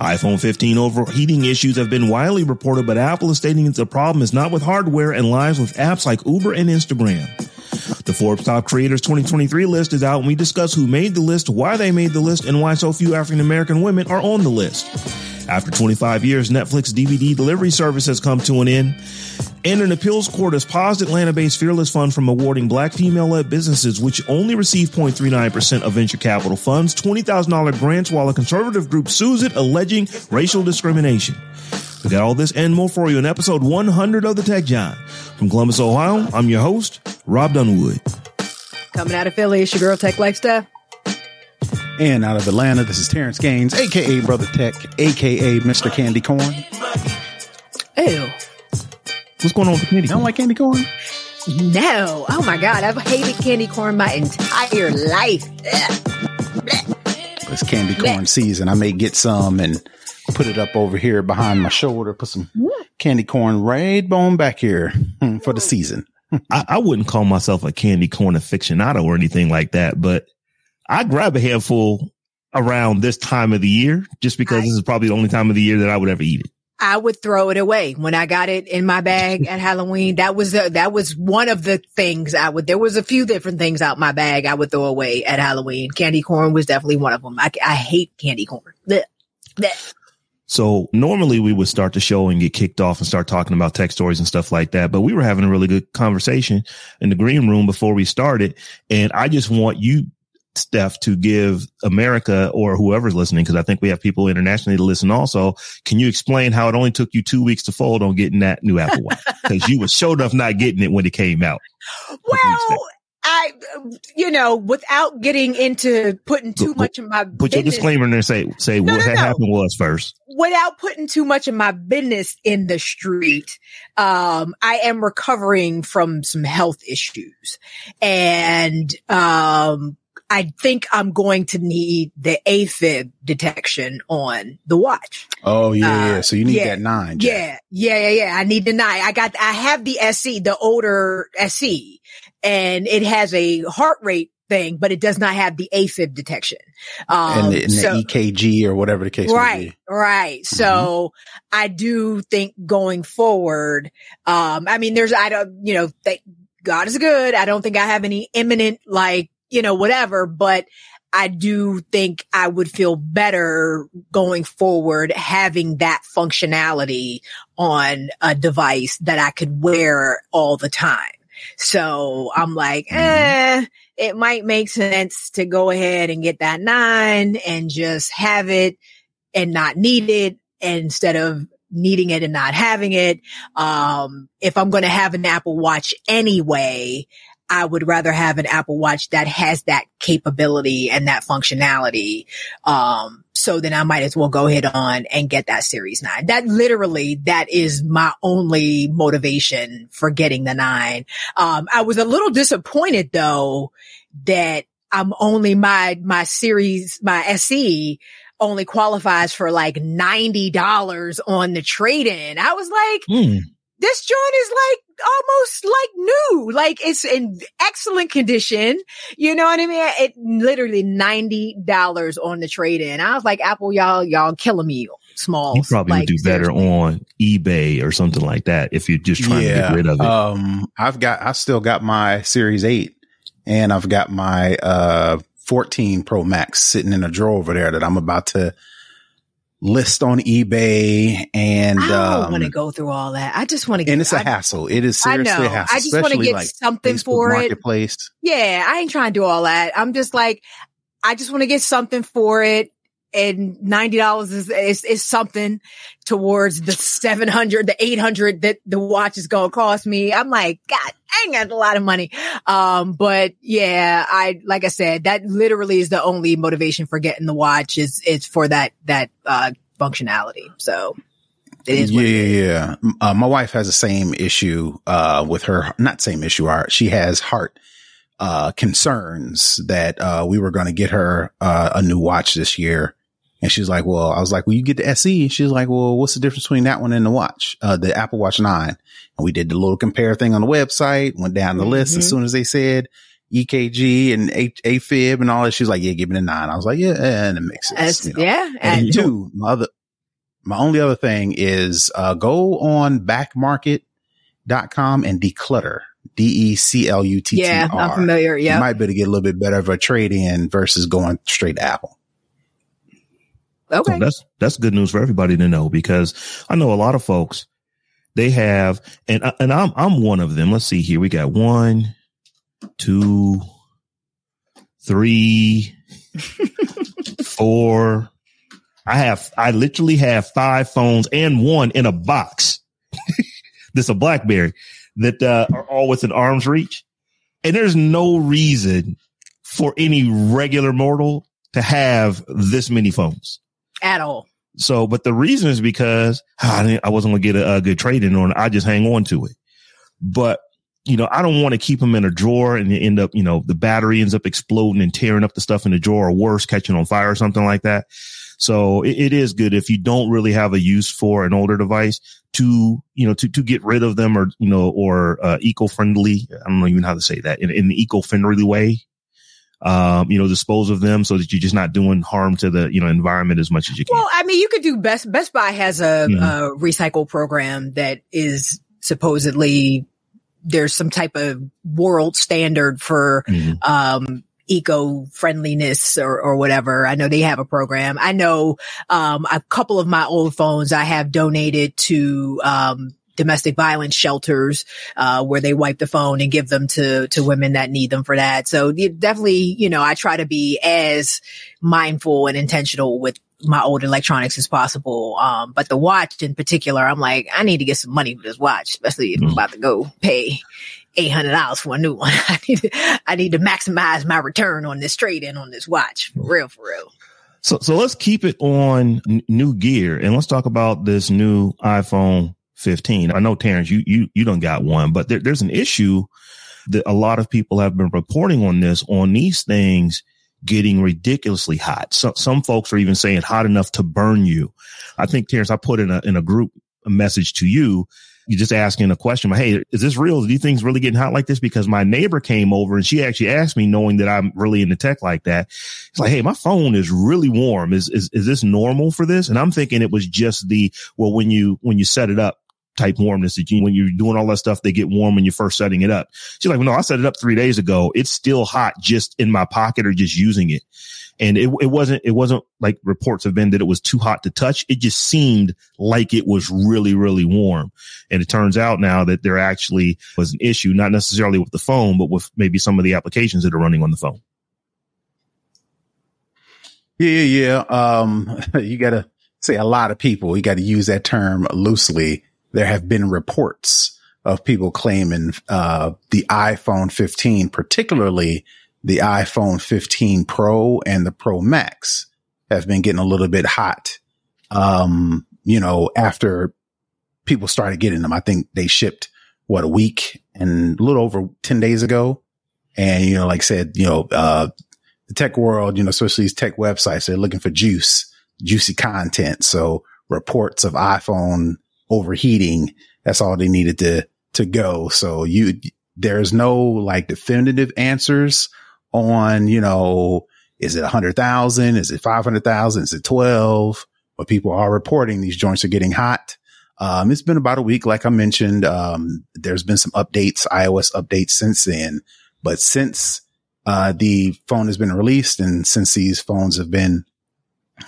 iPhone 15 overheating issues have been widely reported, but Apple is stating that the problem is not with hardware and lies with apps like Uber and Instagram. The Forbes Top Creators 2023 list is out and we discuss who made the list, why they made the list, and why so few African American women are on the list. After 25 years, Netflix DVD delivery service has come to an end. And an appeals court has paused Atlanta-based Fearless Fund from awarding black female-led businesses, which only receive 0.39% of venture capital funds, $20,000 grants while a conservative group sues it, alleging racial discrimination. We got all this and more for you in episode 100 of the Tech Jawn. From Columbus, Ohio, I'm your host, Rob Dunwood. Coming out of Philly, it's your girl Tech Lifestyle. And out of Atlanta, this is Terrence Gaines, aka Brother Tech, aka Mr. Candy Corn. Ew. What's going on with the candy? You don't like candy corn? No. Oh my God. I've hated candy corn my entire life. It's candy corn season. I may get some and put it up over here behind my shoulder, put some candy corn right bone back here hmm, for the season. I, I wouldn't call myself a candy corn aficionado or anything like that, but I grab a handful around this time of the year just because I, this is probably the only time of the year that I would ever eat it. I would throw it away when I got it in my bag at Halloween. That was the, that was one of the things I would. There was a few different things out my bag I would throw away at Halloween. Candy corn was definitely one of them. I, I hate candy corn. Blech. Blech. So normally we would start the show and get kicked off and start talking about tech stories and stuff like that. But we were having a really good conversation in the green room before we started. And I just want you Steph to give America or whoever's listening, because I think we have people internationally to listen also. Can you explain how it only took you two weeks to fold on getting that new Apple Watch? Because you were sure enough not getting it when it came out. Well, I, you know, without getting into putting too much of my put business, your disclaimer in there. Say say No, what no, no. happened was first. without putting too much of my business in the street, um, I am recovering from some health issues and, um, I think I'm going to need the AFib detection on the watch. Oh yeah, Uh, yeah. So you need yeah, that nine. Jack. Yeah, yeah, yeah, yeah. I need the nine. I got, I have the SE, the older SE, and it has a heart rate thing, but it does not have the AFib detection. Um, and the, and the EKG or whatever the case may right be. right so i do think going forward um i mean there's i don't you know thank god is good i don't think i have any imminent like you know whatever but I do think I would feel better going forward having that functionality on a device that I could wear all the time. So I'm like, eh, it might make sense to go ahead and get that nine and just have it and not need it instead of needing it and not having it. Um, if I'm going to have an Apple watch anyway, I would rather have an Apple watch that has that capability and that functionality. Um, so then I might as well go ahead on and get that series nine. That literally, that is my only motivation for getting the nine. Um, I was a little disappointed though that I'm only my, my series, my SE only qualifies for like $90 on the trade in. I was like, Hmm. this joint is like almost like new. Like it's in excellent condition. You know what I mean? It literally $90 on the trade in. I was like, Apple, y'all, y'all killing me small. You probably would do better on eBay or something like that if you're just trying to get rid of it. Um, I've got, I still got my Series 8 and I've got my, uh, 14 Pro Max sitting in a drawer over there that I'm about to list on eBay and uh I don't um, want to go through all that. I just want to get. and it's a I- hassle. It is I know. a hassle. I just want to get like something Facebook for it. Marketplace. Yeah, I ain't trying to do all that. I'm just like, I just want to get something for it. And ninety dollars is, is is something towards the seven hundred, the eight hundred that the watch is gonna cost me. I'm like, God, I ain't got a lot of money. Um, but yeah, I like I said, that literally is the only motivation for getting the watch is it's for that that uh functionality. So it is. yeah, yeah, yeah. Uh, my wife has the same issue uh, with her, not same issue. Our, she has heart uh, concerns that uh, we were going to get her uh, a new watch this year. And she's like, well, I was like, well, you get the SE. She's like, well, what's the difference between that one and the watch, uh, the Apple Watch 9? And we did the little compare thing on the website, went down the list as Mhm. soon as they said EKG and A- AFib and all that. She's like, yeah, give me the nine. I was like, yeah, and it makes sense. You know. yeah. And And two, my other, my only other thing is, uh, go on backmarket.com and Decluttr. D E C L U T T yeah, I'm familiar. You Yeah. might be able to get a little bit better of a trade in versus going straight to Apple. Okay. So that's that's good news for everybody to know because I know a lot of folks they have and I- and I'm I'm one of them. Let's see here. We got one, two, three, four. I have I literally have five phones and one in a box. This a BlackBerry that uh, are all within arm's reach, and there's no reason for any regular mortal to have this many phones. At all. So, but the reason is because I, didn't, I wasn't going to get a, a good trade in on. I just hang on to it. But, you know, I don't want to keep them in a drawer and end up, you know, the battery ends up exploding and tearing up the stuff in the drawer or worse, catching on fire or something like that. So it, it is good if you don't really have a use for an older device to, you know, to, to get rid of them or, you know, or, uh, eco-friendly. I don't know even how to say that in, in an eco-friendly way. Um, you know, dispose of them so that you're just not doing harm to the, you know, environment as much as you can. Well, I mean, you could do Best Best Buy has a, Mhm. a recycle program that is supposedly there's some type of world standard for Mhm. um eco friendliness or, or whatever. I know they have a program. I know um a couple of my old phones I have donated to um domestic violence shelters uh where they wipe the phone and give them to to women that need them for that. So you definitely, you know, I try to be as mindful and intentional with my old electronics as possible. Um, but the watch in particular, I'm like, I need to get some money for this watch, especially if I'm Mm. about to go pay eight hundred dollars for a new one. I need to, I need to maximize my return on this trade in on this watch. For real, for real. So, so let's keep it on n- new gear and let's talk about this new iPhone 15. I know Terrence, you, you, you don't got one, but there, there's an issue that a lot of people have been reporting on this, on these things getting ridiculously hot. So, some folks are even saying hot enough to burn you. I think Terrence, I put in a, in a group a message to you. You just asking a question, Hey, is this real? Do think really getting hot like this? Because my neighbor came over and she actually asked me knowing that I'm really into tech like that. It's like, Hey, my phone is really warm. Is, is, is this normal for this? And I'm thinking it was just the, well, when you, when you set it up, type warmness that you, when you're doing all that stuff, they get warm when you're first setting it up. She's like, well, no, I set it up three days ago. It's still hot just in my pocket or just using it. And it, it wasn't, it wasn't like reports have been that it was too hot to touch. It just seemed like it was really, really warm. And it turns out now that there actually was an issue, not necessarily with the phone, but with maybe some of the applications that are running on the phone. Yeah, yeah, yeah. Um, you gotta say a lot of people, you gotta use that term loosely. There have been reports of people claiming, uh, the iPhone 15, particularly the iPhone 15 Pro and the Pro Max have been getting a little bit hot. Um, you know, after people started getting them, I think they shipped what a week and a little over 10 days ago. And, you know, like I said, you know, uh, the tech world, you know, especially these tech websites, they're looking for juice, juicy content. So reports of iPhone overheating, that's all they needed to, to go. So you, there's no like definitive answers on, you know, is it a hundred thousand? Is it 500,000? Is it 12? But people are reporting these joints are getting hot. Um, it's been about a week. Like I mentioned, um, there's been some updates, iOS updates since then, but since, uh, the phone has been released. And since these phones have been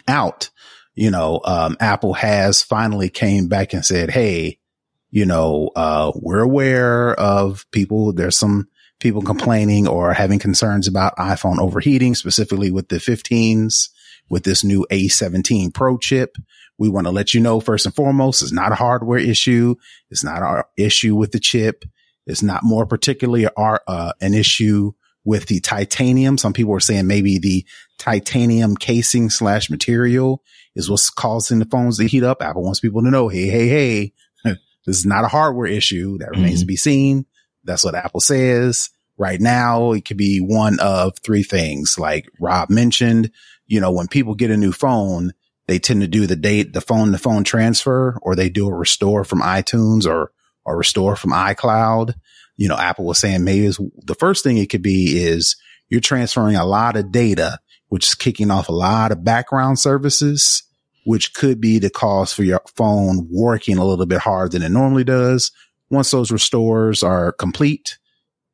out, you know, um, Apple has finally came back and said, Hey, you know, uh, we're aware of people. There's some people complaining or having concerns about iPhone overheating, specifically with the 15s with this new A17 Pro chip. We want to let you know first and foremost, it's not a hardware issue. It's not our issue with the chip. It's not more particularly our, uh, an issue with the titanium. Some people are saying maybe the titanium casing slash material is what's causing the phones to heat up. Apple wants people to know, Hey, hey, hey, this is not a hardware issue that remains mm-hmm. to be seen. That's what Apple says right now. It could be one of three things. Like Rob mentioned, you know, when people get a new phone, they tend to do the date, the phone to phone transfer, or they do a restore from iTunes or, or restore from iCloud. You know, Apple was saying maybe the first thing it could be is you're transferring a lot of data, which is kicking off a lot of background services, which could be the cause for your phone working a little bit harder than it normally does. Once those restores are complete,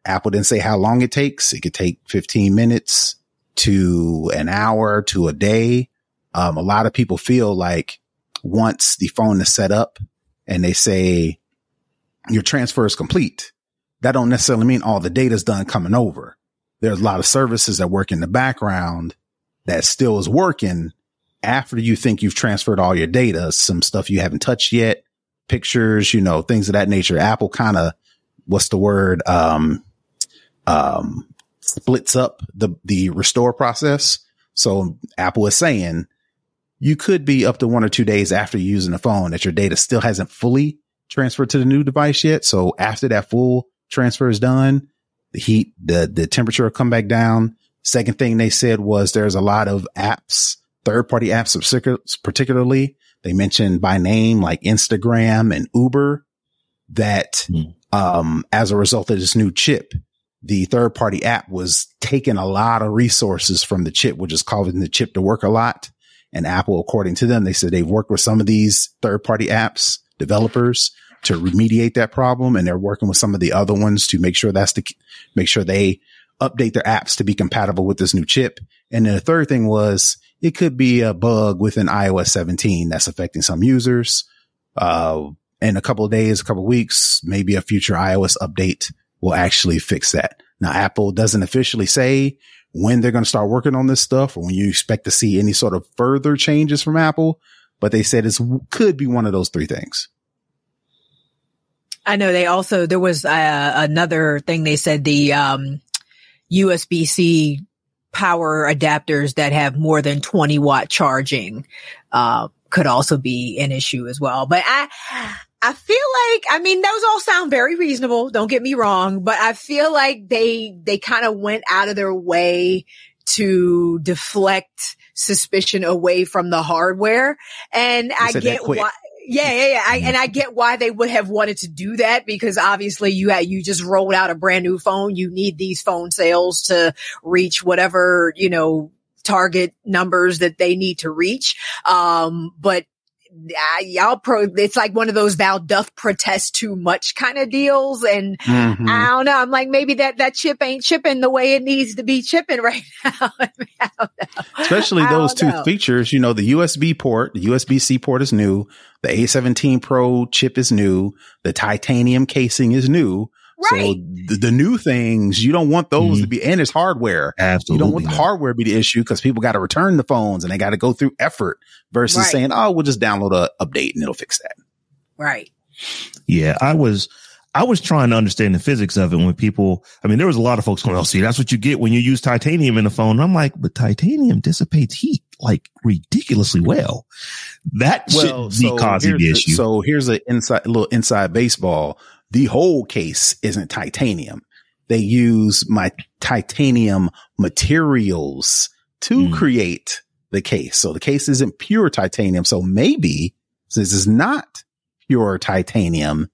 Apple didn't say how long it takes. It could take 15 minutes to an hour to a day. Um, a lot of people feel like once the phone is set up and they say your transfer is complete, that don't necessarily mean all the data is done coming over. There's a lot of services that work in the background that still is working after you think you've transferred all your data, some stuff you haven't touched yet, pictures, you know, things of that nature. Apple kind of, what's the word? Um, um, splits up the, the restore process. So Apple is saying you could be up to one or two days after using the phone that your data still hasn't fully transferred to the new device yet. So after that full transfer is done, the heat, the, the temperature will come back down. Second thing they said was there's a lot of apps, third party apps, particularly they mentioned by name like Instagram and Uber that, mm. um, as a result of this new chip, the third party app was taking a lot of resources from the chip, which is causing the chip to work a lot. And Apple, according to them, they said they've worked with some of these third party apps developers to remediate that problem. And they're working with some of the other ones to make sure that's the, make sure they update their apps to be compatible with this new chip. And then the third thing was it could be a bug within iOS 17 that's affecting some users. Uh, in a couple of days, a couple of weeks, maybe a future iOS update will actually fix that. Now, Apple doesn't officially say when they're going to start working on this stuff or when you expect to see any sort of further changes from Apple, but they said it could be one of those three things. I know they also, there was uh, another thing they said the um, USB C power adapters that have more than 20 watt charging uh, could also be an issue as well. But I, I feel like, I mean, those all sound very reasonable. Don't get me wrong, but I feel like they, they kind of went out of their way to deflect suspicion away from the hardware. And I get why, yeah, yeah, yeah. I, and I get why they would have wanted to do that because obviously you had, you just rolled out a brand new phone. You need these phone sales to reach whatever, you know, target numbers that they need to reach. Um, but uh, y'all pro, it's like one of those Val doth protest too much kind of deals. And mm-hmm. I don't know. I'm like, maybe that, that chip ain't chipping the way it needs to be chipping right now. Especially those two know. features, you know, the USB port, the USB C port is new. The A17 Pro chip is new. The titanium casing is new. Right. So the, the, new things, you don't want those mm-hmm. to be, and it's hardware. Absolutely. You don't want the hardware to be the issue because people got to return the phones and they got to go through effort versus right. saying, oh, we'll just download a update and it'll fix that. Right. Yeah. I was, I was trying to understand the physics of it when people, I mean, there was a lot of folks going, oh, see, that's what you get when you use titanium in the phone. And I'm like, but titanium dissipates heat like ridiculously well. That well, should be so causing the issue. So here's a inside, a little inside baseball the whole case isn't titanium. They use my titanium materials to mm. create the case. So the case isn't pure titanium. So maybe since it's not pure titanium,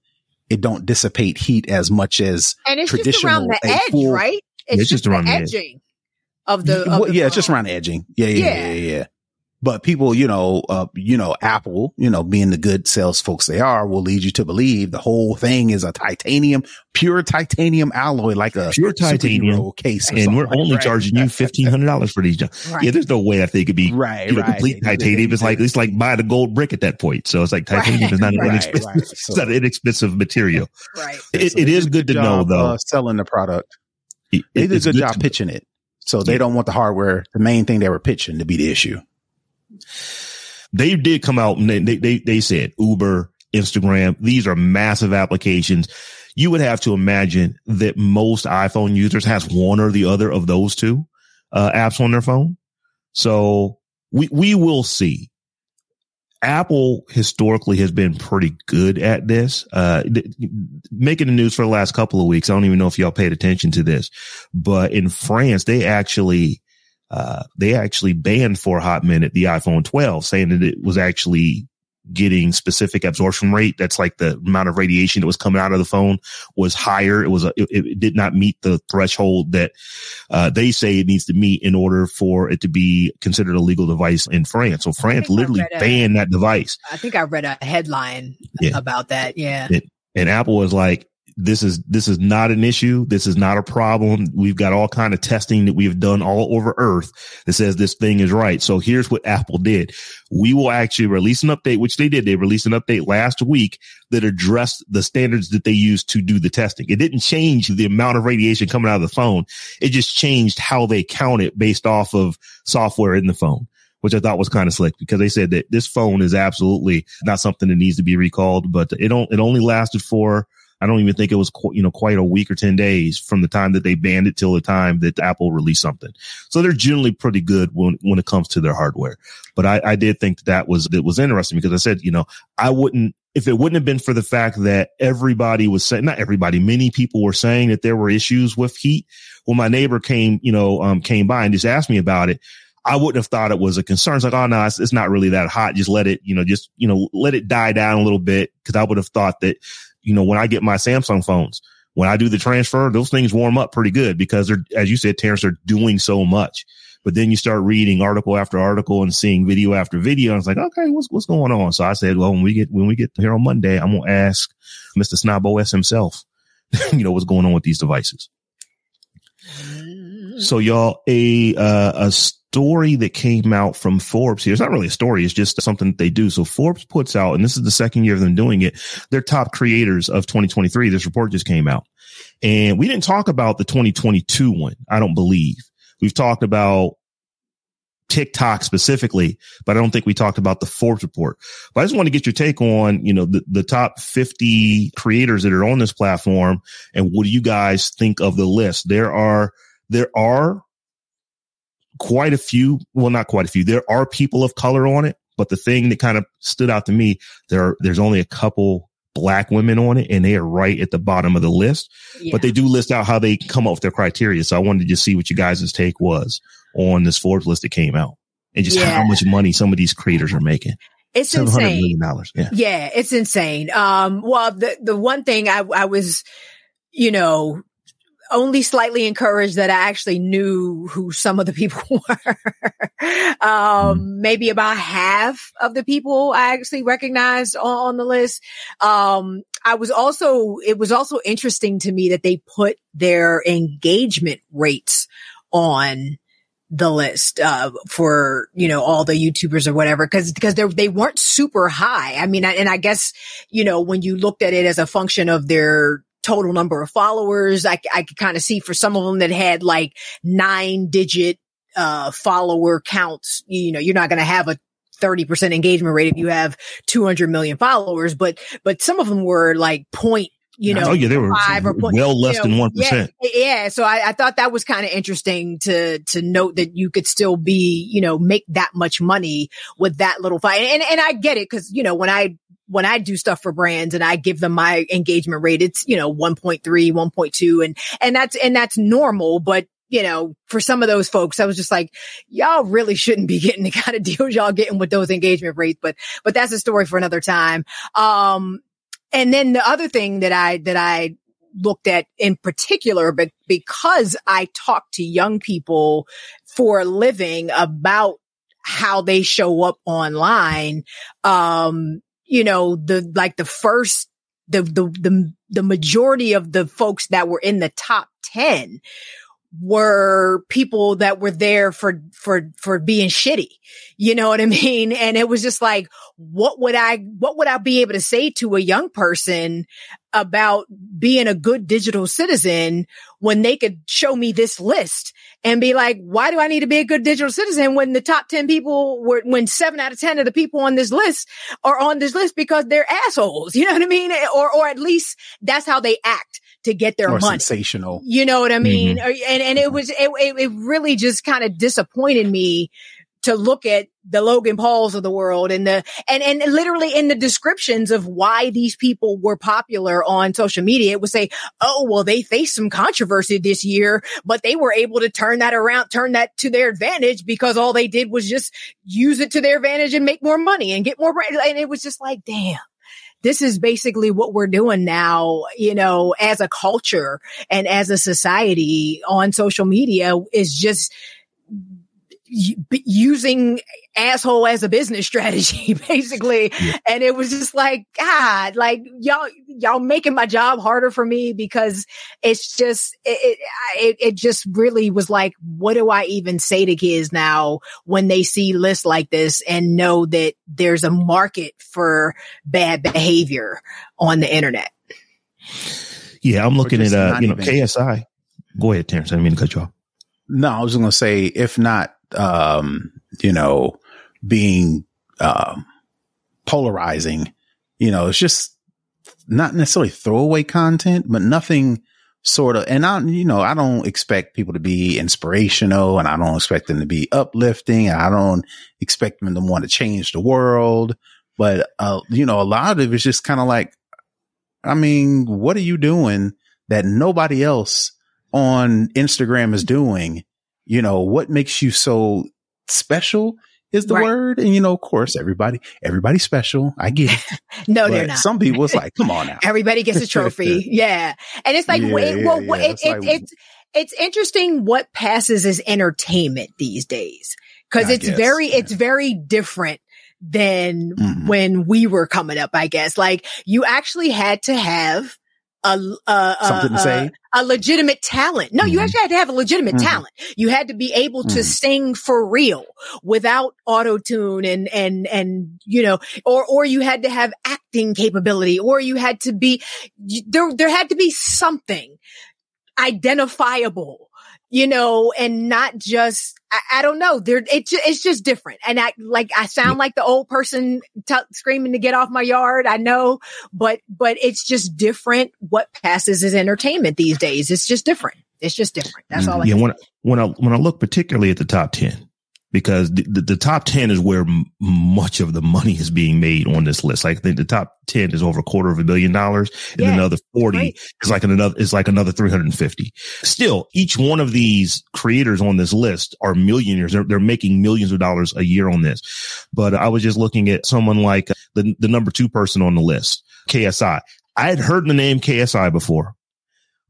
it don't dissipate heat as much as and it's traditional. Just around the edge, full, right? It's, it's just, just around the edging edge. of the. Of well, the yeah, phone. it's just around the edging. Yeah, yeah, yeah, yeah. yeah. But people, you know, uh, you know, Apple, you know, being the good sales folks they are, will lead you to believe the whole thing is a titanium, pure titanium alloy, like a pure titanium case. And we're only right? charging you fifteen hundred dollars for these. Right. Yeah, there's no way that they could be right, you know, right. complete titanium. It's like it's like buying a gold brick at that point. So it's like titanium is not an inexpensive, it's not an inexpensive material. Right. It, so it is good to know though. Uh, selling the product, it, they did a good job pitching it. So they don't want the hardware, the main thing they were pitching to be the issue. They did come out and they, they, they said Uber, Instagram, these are massive applications. You would have to imagine that most iPhone users has one or the other of those two uh, apps on their phone. So we, we will see. Apple historically has been pretty good at this, uh, th- making the news for the last couple of weeks. I don't even know if y'all paid attention to this, but in France, they actually uh, they actually banned for a hot minute the iPhone 12, saying that it was actually getting specific absorption rate. That's like the amount of radiation that was coming out of the phone was higher. It was, a, it, it, did not meet the threshold that, uh, they say it needs to meet in order for it to be considered a legal device in France. So France literally banned that device. I think I read a headline yeah. about that. Yeah. It, and Apple was like, this is this is not an issue. This is not a problem. We've got all kind of testing that we've done all over Earth that says this thing is right. So here's what Apple did. We will actually release an update, which they did. They released an update last week that addressed the standards that they used to do the testing. It didn't change the amount of radiation coming out of the phone. It just changed how they count it based off of software in the phone which I thought was kind of slick because they said that this phone is absolutely not something that needs to be recalled, but it don't, it only lasted for I don't even think it was, you know, quite a week or 10 days from the time that they banned it till the time that Apple released something. So they're generally pretty good when, when it comes to their hardware. But I, I did think that, that was, that was interesting because I said, you know, I wouldn't, if it wouldn't have been for the fact that everybody was saying, not everybody, many people were saying that there were issues with heat. When my neighbor came, you know, um, came by and just asked me about it, I wouldn't have thought it was a concern. It's like, oh no, it's, it's, not really that hot. Just let it, you know, just, you know, let it die down a little bit. Cause I would have thought that, you know, when I get my Samsung phones, when I do the transfer, those things warm up pretty good because they're, as you said, Terrence, they're doing so much. But then you start reading article after article and seeing video after video. And it's like, okay, what's, what's going on? So I said, well, when we get, when we get here on Monday, I'm going to ask Mr. Snob OS himself, you know, what's going on with these devices. So y'all, a, uh, a story that came out from Forbes here. It's not really a story. It's just something that they do. So Forbes puts out, and this is the second year of them doing it. Their top creators of 2023. This report just came out and we didn't talk about the 2022 one. I don't believe we've talked about TikTok specifically, but I don't think we talked about the Forbes report. But I just want to get your take on, you know, the, the top 50 creators that are on this platform and what do you guys think of the list? There are, there are quite a few, well, not quite a few. There are people of color on it, but the thing that kind of stood out to me, there are, there's only a couple black women on it and they are right at the bottom of the list, yeah. but they do list out how they come up with their criteria. So I wanted to just see what you guys' take was on this Forbes list that came out and just yeah. how much money some of these creators are making. It's insane. Yeah. yeah, it's insane. Um, well, the, the one thing I, I was, you know, only slightly encouraged that I actually knew who some of the people were. um, mm. maybe about half of the people I actually recognized on, on the list. Um, I was also, it was also interesting to me that they put their engagement rates on the list uh, for you know all the YouTubers or whatever because because they they weren't super high. I mean, I, and I guess you know when you looked at it as a function of their total number of followers. I, I could kind of see for some of them that had like nine digit, uh, follower counts. You know, you're not going to have a 30% engagement rate if you have 200 million followers, but, but some of them were like point you know, yeah, they were five or point, well less you know, than one percent. Yeah, yeah, so I, I thought that was kind of interesting to to note that you could still be, you know, make that much money with that little fight. And and I get it because you know when I when I do stuff for brands and I give them my engagement rate, it's, you know, 1.3, 1.2 and, and that's, and that's normal. But, you know, for some of those folks, I was just like, y'all really shouldn't be getting the kind of deals y'all getting with those engagement rates. But, but that's a story for another time. Um, and then the other thing that I, that I looked at in particular, but because I talk to young people for a living about how they show up online. Um, you know, the, like the first, the, the, the, the majority of the folks that were in the top 10 were people that were there for, for, for being shitty. You know what I mean? And it was just like, what would I, what would I be able to say to a young person about being a good digital citizen when they could show me this list and be like, why do I need to be a good digital citizen when the top 10 people were, when seven out of 10 of the people on this list are on this list because they're assholes. You know what I mean? Or, or at least that's how they act to get their Or money. sensational. You know what I mean? Mm-hmm. Or- And and it mm-hmm. was it it, it really just kind of disappointed me to look at the Logan Pauls of the world and the and and literally in the descriptions of why these people were popular on social media, it would say, "Oh, well, they faced some controversy this year, but they were able to turn that around, turn that to their advantage because all they did was just use it to their advantage and make more money and get more." brand." And it was just like, damn this is basically what we're doing now, you know, as a culture and as a society on social media is just using asshole as a business strategy, basically. And it was just like, God, like y'all, y'all making my job harder for me because it's just, it, it, it, it just really was like, what do I even say to kids now when they see lists like this and know that there's a market for bad behavior on the internet? Yeah, I'm looking at just uh, you know, even- KSI. Go ahead, Terrence. I didn't mean to cut you off. No, I was going to say, if not, um, you know, being, um, polarizing, you know, it's just not necessarily throwaway content, but nothing sort of, and I, you know, I don't expect people to be inspirational and I don't expect them to be uplifting and I don't expect them to want to change the world. But, uh, you know, a lot of it is just kind of like, I mean, what are you doing that nobody else on Instagram is doing? You know, what makes you so special is the Right. word. And, you know, of course, everybody, everybody's special. I get it. No, they're not. some people, it's like, come on now. Everybody gets a trophy. yeah. And it's like, Yeah, wait, yeah, well, yeah. what- it, It's it, like- it's, it's interesting what passes as entertainment these days. Cause I it's guess, very, it's very different than Mhm. when we were coming up, I guess. Like you actually had to have a, a, a Something to a- say. a legitimate talent. No, you Mhm. actually had to have a legitimate Mhm. talent. You had to be able to Mhm. sing for real without auto tune and, and, and, you know, or, or you had to have acting capability or you had to be, there, there had to be something identifiable, you know, and not just, I, I don't know. There, it, it's just different. And I, like, I sound like the old person t- screaming to get off my yard. I know, but, but it's just different. What passes as entertainment these days? It's just different. It's just different. That's mm-hmm. all I Yeah, when when I when I look particularly at the top ten, because the, the, the top ten is where m- much of the money is being made on this list. Like I think the top ten is over a quarter of a billion dollars, and Yeah, another forty right. is like another is like another three hundred and fifty. Still, each one of these creators on this list are millionaires. They're they're making millions of dollars a year on this. But I was just looking at someone like uh, the the number two person on the list, KSI. I had heard the name KSI before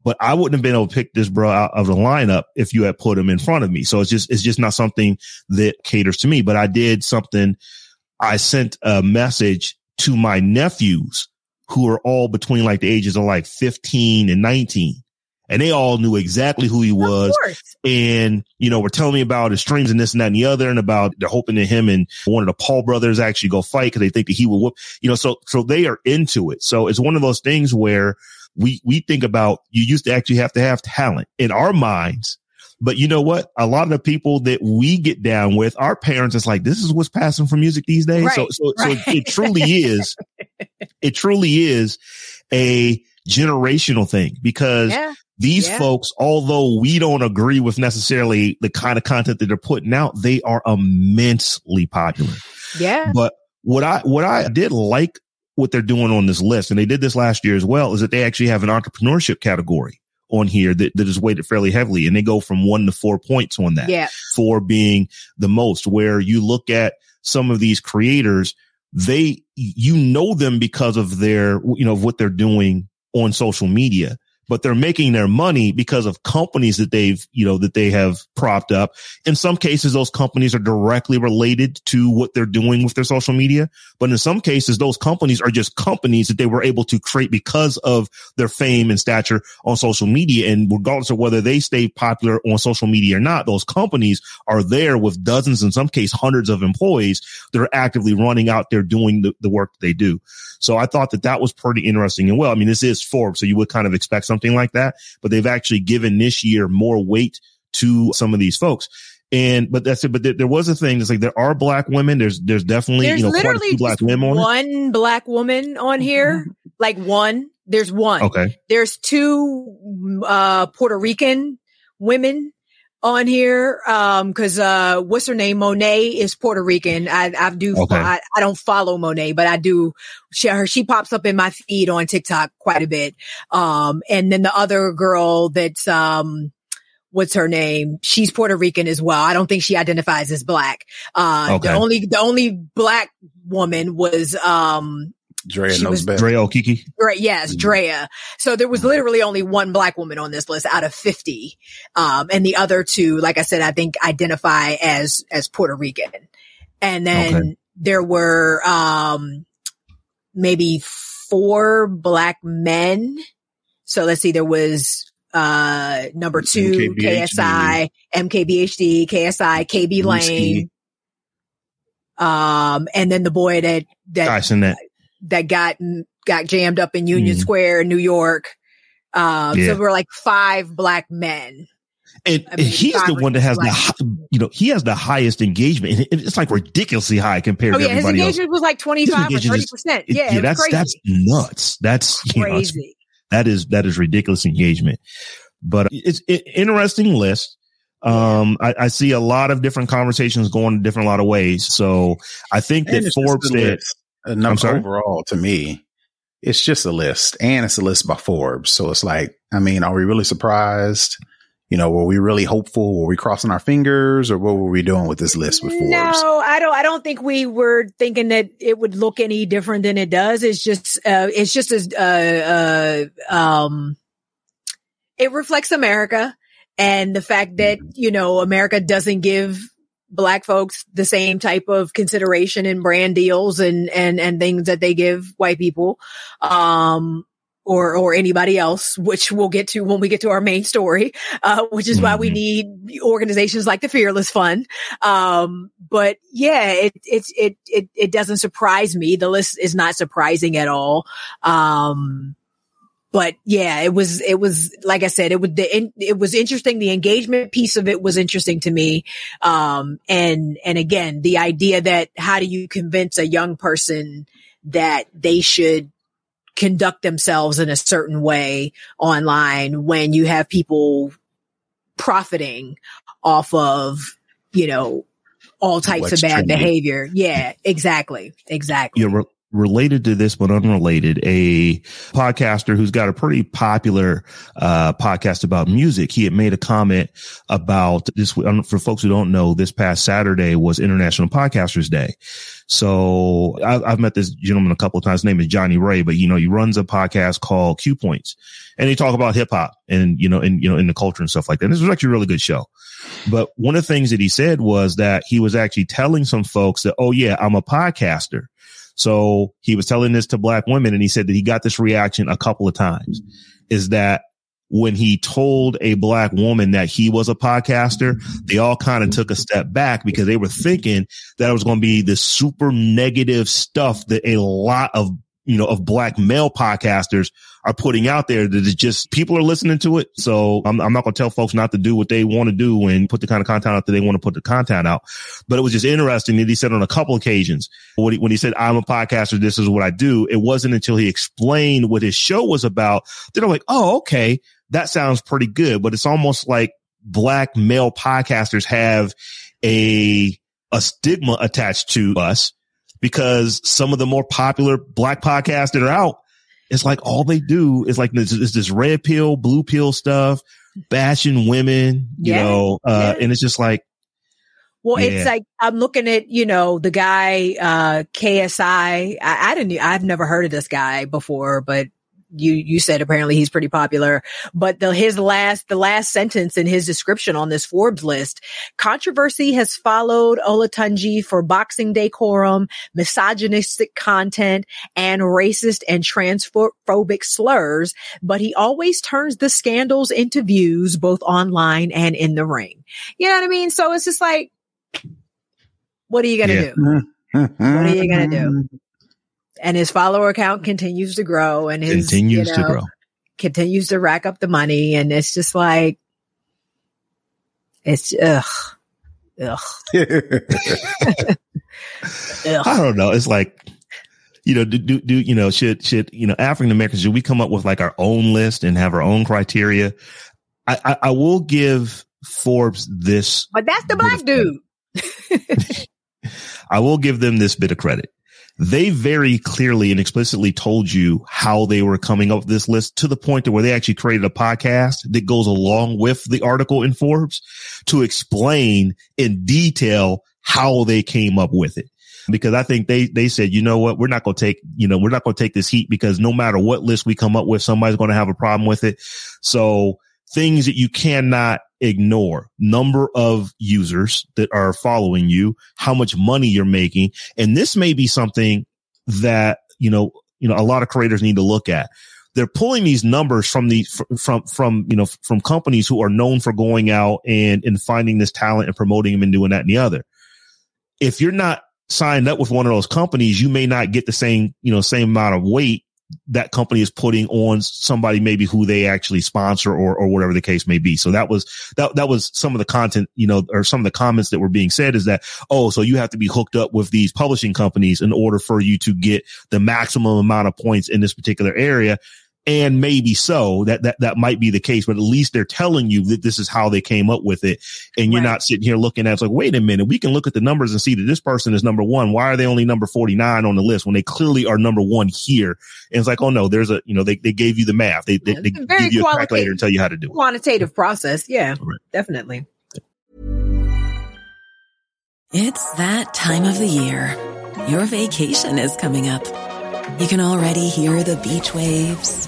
but I wouldn't have been able to pick this bro out of the lineup if you had put him in front of me. So it's just, it's just not something that caters to me, but I did something. I sent a message to my nephews who are all between like the ages of like 15 and 19. And they all knew exactly who he was and you know were telling me about his streams and this and that and the other and about they're hoping that him and one of the paul brothers actually go fight because they think that he will whoop you know so so they are into it so it's one of those things where we we think about you used to actually have to have talent in our minds but you know what a lot of the people that we get down with our parents is like this is what's passing for music these days so so, right. so it truly is it truly is a generational thing because Yeah. these Yeah. folks, although we don't agree with necessarily the kind of content that they're putting out, they are immensely popular. Yeah. But what I, what I did like what they're doing on this list, and they did this last year as well, is that they actually have an entrepreneurship category on here that, that is weighted fairly heavily and they go from one to four points on that Yeah. for being the most where you look at some of these creators, they, you know them because of their, you know, of what they're doing on social media. But they're making their money because of companies that they've, you know, that they have propped up. In some cases, those companies are directly related to what they're doing with their social media. But in some cases, those companies are just companies that they were able to create because of their fame and stature on social media. And regardless of whether they stay popular on social media or not, those companies are there with dozens, in some cases, hundreds of employees that are actively running out there doing the, the work that they do. So I thought that that was pretty interesting. And well, I mean, this is Forbes, so you would kind of expect something like that, but they've actually given this year more weight to some of these folks. And, but that's it. But there, there was a thing. It's like there are black women. There's, there's definitely, There's you know, quite a literally few black women on it. one black woman on here, like one. There's one. Okay. There's two uh Puerto Rican women on here. Um, cause uh what's her name? Monet is Puerto Rican. I I do Okay. I, I don't follow Monet, but I do she her she pops up in my feed on TikTok quite a bit. Um and then the other girl that's um what's her name? She's Puerto Rican as well. I don't think she identifies as black. Uh Okay. the only the only black woman was um Drea She knows was best. Dre Okeke. Right. Yes. Mhm. Drea. So there was literally only one black woman on this list out of 50. Um, and the other two, like I said, I think identify as, as Puerto Rican. And then Okay. there were, um, maybe four black men. So let's see, there was, uh, number two, MKBHD. KSI, MKBHD, KSI, KB Lane. Um, and then the boy that, that Dyson that. That got got jammed up in Union Mhm. Square in New York. Um, Yeah. so we're like five black men. And, I and he's the one that has the, Black. hi- you know, he has the highest engagement. And it's like ridiculously high compared Oh to yeah, his everybody else. His engagement was like twenty five or engagement thirty is- percent. It- Yeah, it was that's crazy. that's nuts. That's you know, crazy. that is that is ridiculous engagement. But it's an interesting list. Um, I, I see a lot of different conversations going a different lot of ways. So I think And that it's Forbes a said, list. A number overall to me, it's just a list and it's a list by Forbes. So it's like, I mean, are we really surprised? You know, were we really hopeful? Were we crossing our fingers or what were we doing with this list with Forbes? No, I don't. I don't think we were thinking that it would look any different than it does. It's just, uh, it's just as, uh, uh, um, it reflects America and the fact that you know America doesn't give black folks the same type of consideration in brand deals and and and things that they give white people. Um, or or anybody else, which we'll get to when we get to our main story, uh, which is why we Mhm. need organizations like the Fearless Fund. Um, but yeah, it it it it it doesn't surprise me. The list is not surprising at all. Um, but yeah, it was, it was, like I said, it was, the, it was interesting. The engagement piece of it was interesting to me. Um, and, and again, the idea that how do you convince a young person that they should conduct themselves in a certain way online when you have people profiting off of, you know, all types of bad trendy. behavior. Yeah, exactly. Exactly. you know, related to this, but unrelated, a podcaster who's got a pretty popular, uh, podcast about music. He had made a comment about this. um, For folks who don't know, this past Saturday was International Podcasters Day. So I, I've met this gentleman a couple of times. His name is Johnny Ray, but you know, he runs a podcast called Q Points and they talk about hip hop and, you know, and, you know, in the culture and stuff like that. And this was actually a really good show. But one of the things that he said was that he was actually telling some folks that, oh yeah, I'm a podcaster. So he was telling this to black women and he said that he got this reaction a couple of times is that when he told a black woman that he was a podcaster, they all kind of took a step back because they were thinking that it was going to be the super negative stuff that a lot of, you know, of black male podcasters are putting out there that is just people are listening to it. So I'm, I'm not going to tell folks not to do what they want to do and put the kind of content out that they want to put the content out. But it was just interesting that he said on a couple occasions when he, when he said, I'm a podcaster, this is what I do. It wasn't until he explained what his show was about that I'm like, oh, okay, that sounds pretty good. But it's almost like black male podcasters have a, a stigma attached to us because some of the more popular black podcasts that are out, it's like all they do is like this, is this red pill, blue pill stuff, bashing women, you Yeah. know, uh, Yeah. and it's just like, Well, Yeah. it's like I'm looking at you know the guy uh KSI. I, I didn't. I've never heard of this guy before, but you you said apparently he's pretty popular. But the his last the last sentence in his description on this Forbes list, controversy has followed Olatunji for boxing decorum, misogynistic content, and racist and transphobic slurs. But he always turns the scandals into views both online and in the ring. You know what I mean? So it's just like, what are you gonna Yeah. do? What are you gonna do? And his follower count continues to grow, and his Continues you to grow. continues to rack up the money, and it's just like it's ugh, ugh, ugh. I don't know. It's like, you know, do, do, do you know, should, should, you know, African Americans, should we come up with like our own list and have our own criteria? I, I, I will give Forbes this, But that's the black dude. I will give them this bit of credit. They very clearly and explicitly told you how they were coming up with this list to the point to where they actually created a podcast that goes along with the article in Forbes to explain in detail how they came up with it. Because I think they, they said, you know what? We're not going to take, you know, we're not going to take this heat because no matter what list we come up with, somebody's going to have a problem with it. So things that you cannot ignore number of users that are following you, how much money you're making. And this may be something that, you know, you know, a lot of creators need to look at. They're pulling these numbers from the, from, from, you know, from companies who are known for going out and, and finding this talent and promoting them and doing that and the other. If you're not signed up with one of those companies, you may not get the same, you know, same amount of weight that company is putting on somebody maybe who they actually sponsor or or whatever the case may be. So that was that that was some of the content, you know, or some of the comments that were being said is that oh, so you have to be hooked up with these publishing companies in order for you to get the maximum amount of points in this particular area. And maybe so that, that, that might be the case, but at least they're telling you that this is how they came up with it. And you're Right. not sitting here looking at it's like, wait a minute, we can look at the numbers and see that this person is number one. Why are they only number 49 on the list when they clearly are number one here? And it's like, oh no, there's a, you know, they, they gave you the math. They, they, Yeah, they it's a very give you a calculator and tell you how to do it. Quantitative process. Yeah, Right. definitely. It's that time of the year. Your vacation is coming up. You can already hear the beach waves,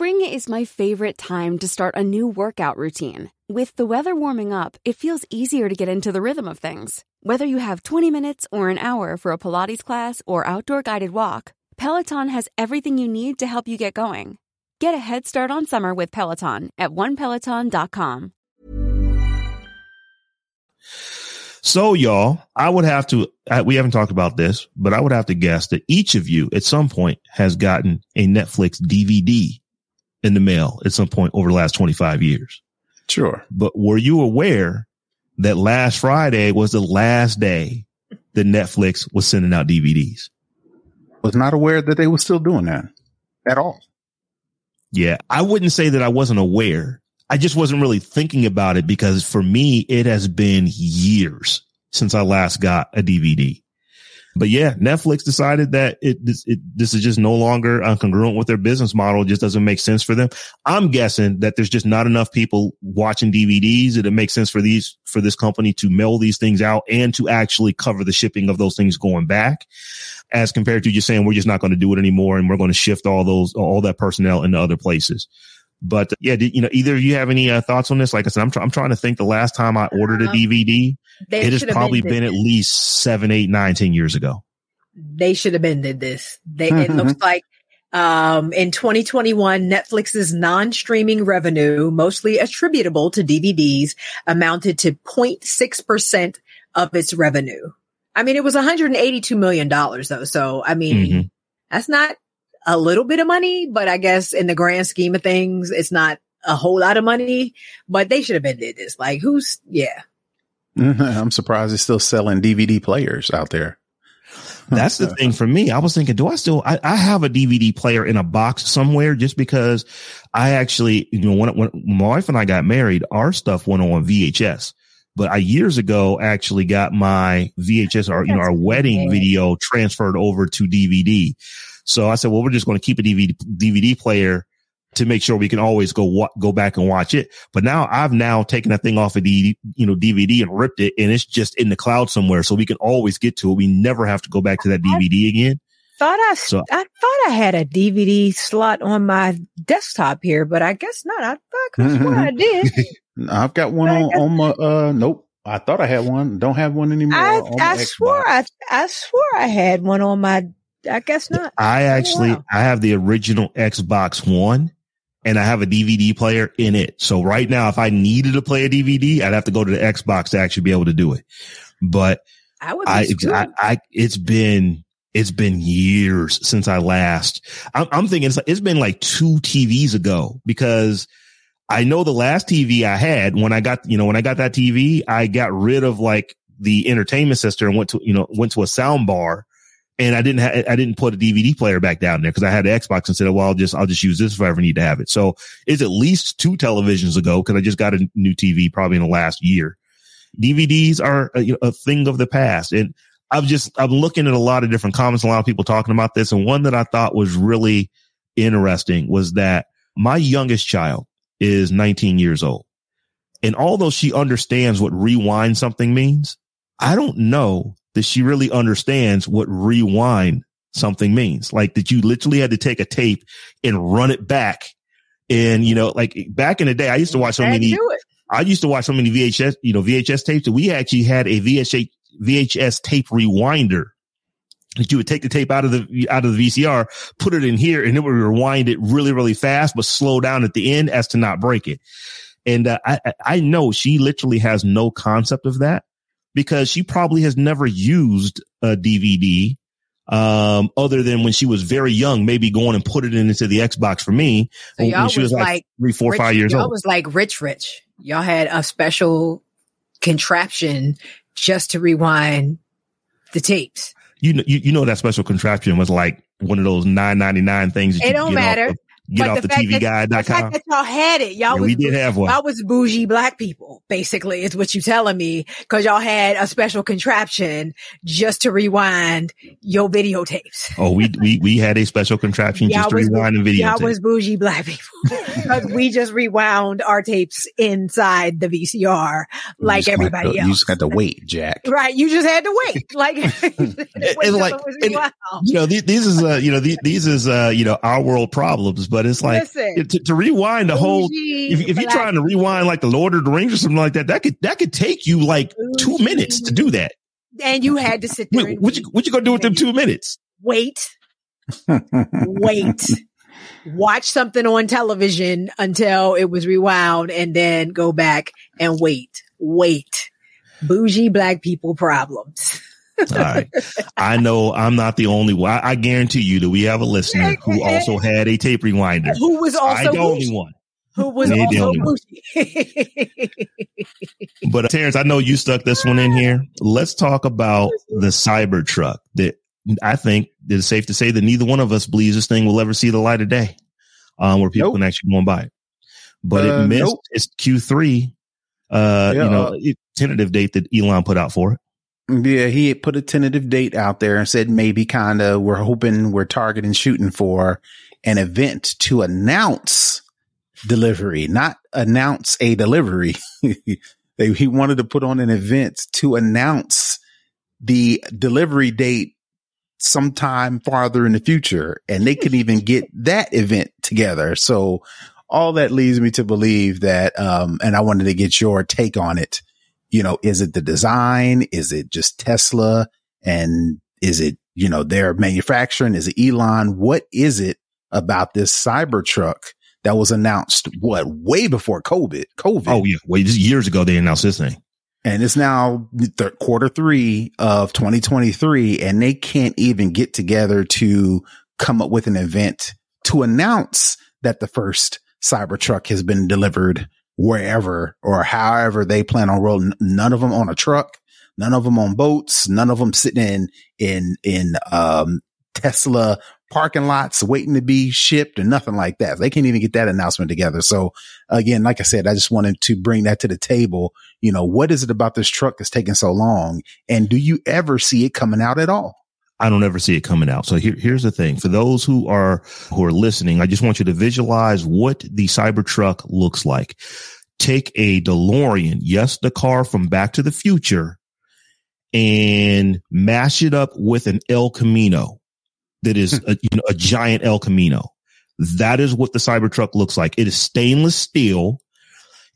Spring is my favorite time to start a new workout routine. With the weather warming up, it feels easier to get into the rhythm of things. Whether you have 20 minutes or an hour for a Pilates class or outdoor guided walk, Peloton has everything you need to help you get going. Get a head start on summer with Peloton at onepeloton.com. So y'all, I would have to, I, we haven't talked about this, but I would have to guess that each of you at some point has gotten a Netflix DVD in the mail at some point over the last 25 years. Sure. But were you aware that last Friday was the last day that Netflix was sending out DVDs? Was not aware that they were still doing that at all. Yeah. I wouldn't say that I wasn't aware. I just wasn't really thinking about it because for me, it has been years since I last got a DVD. But yeah, Netflix decided that it this, it, this is just no longer uh, congruent with their business model. It just doesn't make sense for them. I'm guessing that there's just not enough people watching DVDs that it makes sense for these, for this company to mail these things out and to actually cover the shipping of those things going back as compared to just saying we're just not going to do it anymore and we're going to shift all those, all that personnel into other places. But yeah, did, you know, either of you have any uh, thoughts on this? Like I said, I'm, try- I'm trying to think the last time I ordered a DVD, They it has probably ended been at least seven, eight, nine, ten years ago. They should have ended this. They, it looks like um, in 2021, Netflix's non-streaming revenue, mostly attributable to DVDs, amounted to 0.6% of its revenue. I mean, it was 182 million dollars though. So, I mean, Mhm. that's not a little bit of money, but I guess in the grand scheme of things, it's not a whole lot of money, but they should have been did this. Like who's, yeah. Mm-hmm. I'm surprised they're still selling DVD players out there. That's the thing for me. I was thinking, do I still, I, I have a DVD player in a box somewhere just because I actually, you know, when, when my wife and I got married, our stuff went on VHS. but I years ago actually got my VHS or you know our wedding video transferred over to DVD. So I said, well, we're just going to keep a DVD DVD player to make sure we can always go wa- go back and watch it. But now I've now taken that thing off of the you know DVD and ripped it, and it's just in the cloud somewhere, so we can always get to it. We never have to go back to that DVD again. Thought I, so, I thought I had a DVD slot on my desktop here, but I guess not. I thought I, swear I did. I've got one on, on my uh nope. I thought I had one. Don't have one anymore. I, I swore I I swore I had one on my I guess not. I oh, actually oh, wow. I have the original Xbox One and I have a DVD player in it. So right now, if I needed to play a DVD, I'd have to go to the Xbox to actually be able to do it. But I, I, I, I, it's been, it's been years since I last, I'm, I'm thinking it's, it's been like two TVs ago because I know the last TV I had when I got, you know, when I got that TV, I got rid of like the entertainment system and went to, you know, went to a sound bar and I didn't ha- I didn't put a DVD player back down there because I had the Xbox and said, oh, well, I'll just I'll just use this if I ever need to have it. So it's at least two televisions ago because I just got a new TV probably in the last year. DVDs are a, a thing of the past, and I've just I'm looking at a lot of different comments, a lot of people talking about this, and one that I thought was really interesting was that my youngest child is 19 years old, and although she understands what rewind something means, I don't know that she really understands what rewind something means. Like that you literally had to take a tape and run it back. And, you know, like back in the day, I used to watch so many, I used to watch so many VHS, you know, VHS tapes that we actually had a VHS, VHS tape rewinder that you would take the tape out of the, out of the VCR, put it in here and it would rewind it really, really fast, but slow down at the end as to not break it. And uh, I, I know she literally has no concept of that because she probably has never used a DVD um, other than when she was very young, maybe going and put it into the Xbox for me so when she was, was like, like, three, four, rich, five years y'all old. was like rich, rich. Y'all had a special contraption just to rewind the tapes. You know, you, you know that special contraption was like one of those nine ninety nine things. That it don't matter. Get but off the, the TV guide.com. The fact that y'all had it. Y'all yeah, was, we did have one. Y'all was bougie black people, basically, is what you telling me. Cause y'all had a special contraption just to rewind your videotapes. Oh, we, we, we had a special contraption just to rewind the video. Y'all was bougie black people. we just rewound our tapes inside the VCR like everybody to, else. You just got to wait, Jack. Right. You just had to wait. Like, and like, and, you know, these, these is, uh, you know, these, these is, uh, you know, our world problems, but but it's like to, to, rewind the whole. If, if you're trying to rewind like the Lord of the Rings or something like that, that could that could take you like two minutes to do that. And you had to sit there. Wait, what you what you gonna do with them two minutes? Wait, wait. Watch something on television until it was rewound, and then go back and wait, wait. Bougie black people problems. All right. I know I'm not the only one. I, I, guarantee you that we have a listener who also had a tape rewinder. Who was also I the only one. Who was also the only one. but uh, Terrence, I know you stuck this one in here. Let's talk about the Cybertruck that I think it's safe to say that neither one of us believes this thing will ever see the light of day, um, where people nope. can actually go and buy it. But uh, it missed nope. its Q3, uh, yeah, you know, uh, tentative date that Elon put out for it. Yeah, he put a tentative date out there and said maybe kind of we're hoping we're targeting shooting for an event to announce delivery, not announce a delivery. he wanted to put on an event to announce the delivery date sometime farther in the future and they could even get that event together. So all that leads me to believe that, um, and I wanted to get your take on it you know, is it the design? Is it just Tesla? And is it, you know, their manufacturing? Is it Elon? What is it about this Cybertruck that was announced, what, way before COVID? COVID. Oh, yeah. Wait, years ago, they announced this thing. And it's now th- quarter three of 2023, and they can't even get together to come up with an event to announce that the first Cybertruck has been delivered wherever or however they plan on rolling. None of them on a truck, none of them on boats, none of them sitting in, in, in, um, Tesla parking lots waiting to be shipped or nothing like that. They can't even get that announcement together. So again, like I said, I just wanted to bring that to the table. You know, what is it about this truck that's taking so long? And do you ever see it coming out at all? I don't ever see it coming out. So here, here's the thing for those who are, who are listening, I just want you to visualize what the Cybertruck looks like. Take a DeLorean. Yes, the car from Back to the Future and mash it up with an El Camino that is hmm. a, you know, a giant El Camino. That is what the Cybertruck looks like. It is stainless steel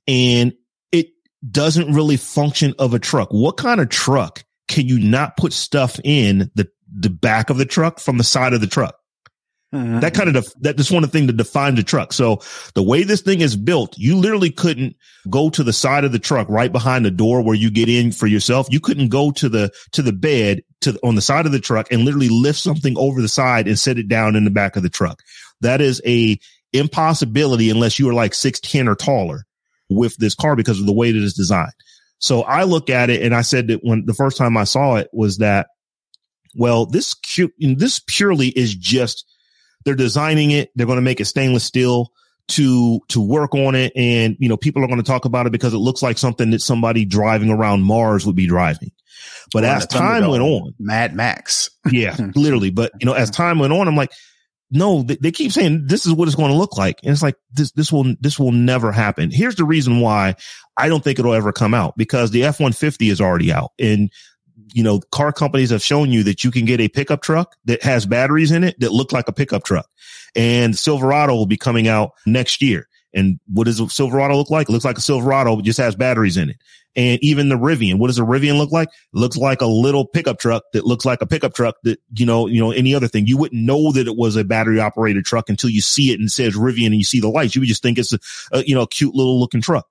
and it doesn't really function of a truck. What kind of truck can you not put stuff in the the back of the truck from the side of the truck. Mm-hmm. That kind of, def- that just one thing to define the truck. So the way this thing is built, you literally couldn't go to the side of the truck right behind the door where you get in for yourself. You couldn't go to the, to the bed to on the side of the truck and literally lift something over the side and set it down in the back of the truck. That is a impossibility unless you are like 6'10 or taller with this car because of the way that it's designed. So I look at it and I said that when the first time I saw it was that well, this this purely is just they're designing it. They're going to make it stainless steel to to work on it, and you know people are going to talk about it because it looks like something that somebody driving around Mars would be driving. But as time went on, Mad Max, yeah, literally. But you know, as time went on, I'm like, no, they, they keep saying this is what it's going to look like, and it's like this this will this will never happen. Here's the reason why I don't think it'll ever come out because the F one fifty is already out, and you know, car companies have shown you that you can get a pickup truck that has batteries in it that look like a pickup truck. And Silverado will be coming out next year. And what does a Silverado look like? It looks like a Silverado, just has batteries in it. And even the Rivian, what does a Rivian look like? Looks like a little pickup truck that looks like a pickup truck that, you know, you know, any other thing. You wouldn't know that it was a battery operated truck until you see it and it says Rivian and you see the lights. You would just think it's a, a you know, cute little looking truck.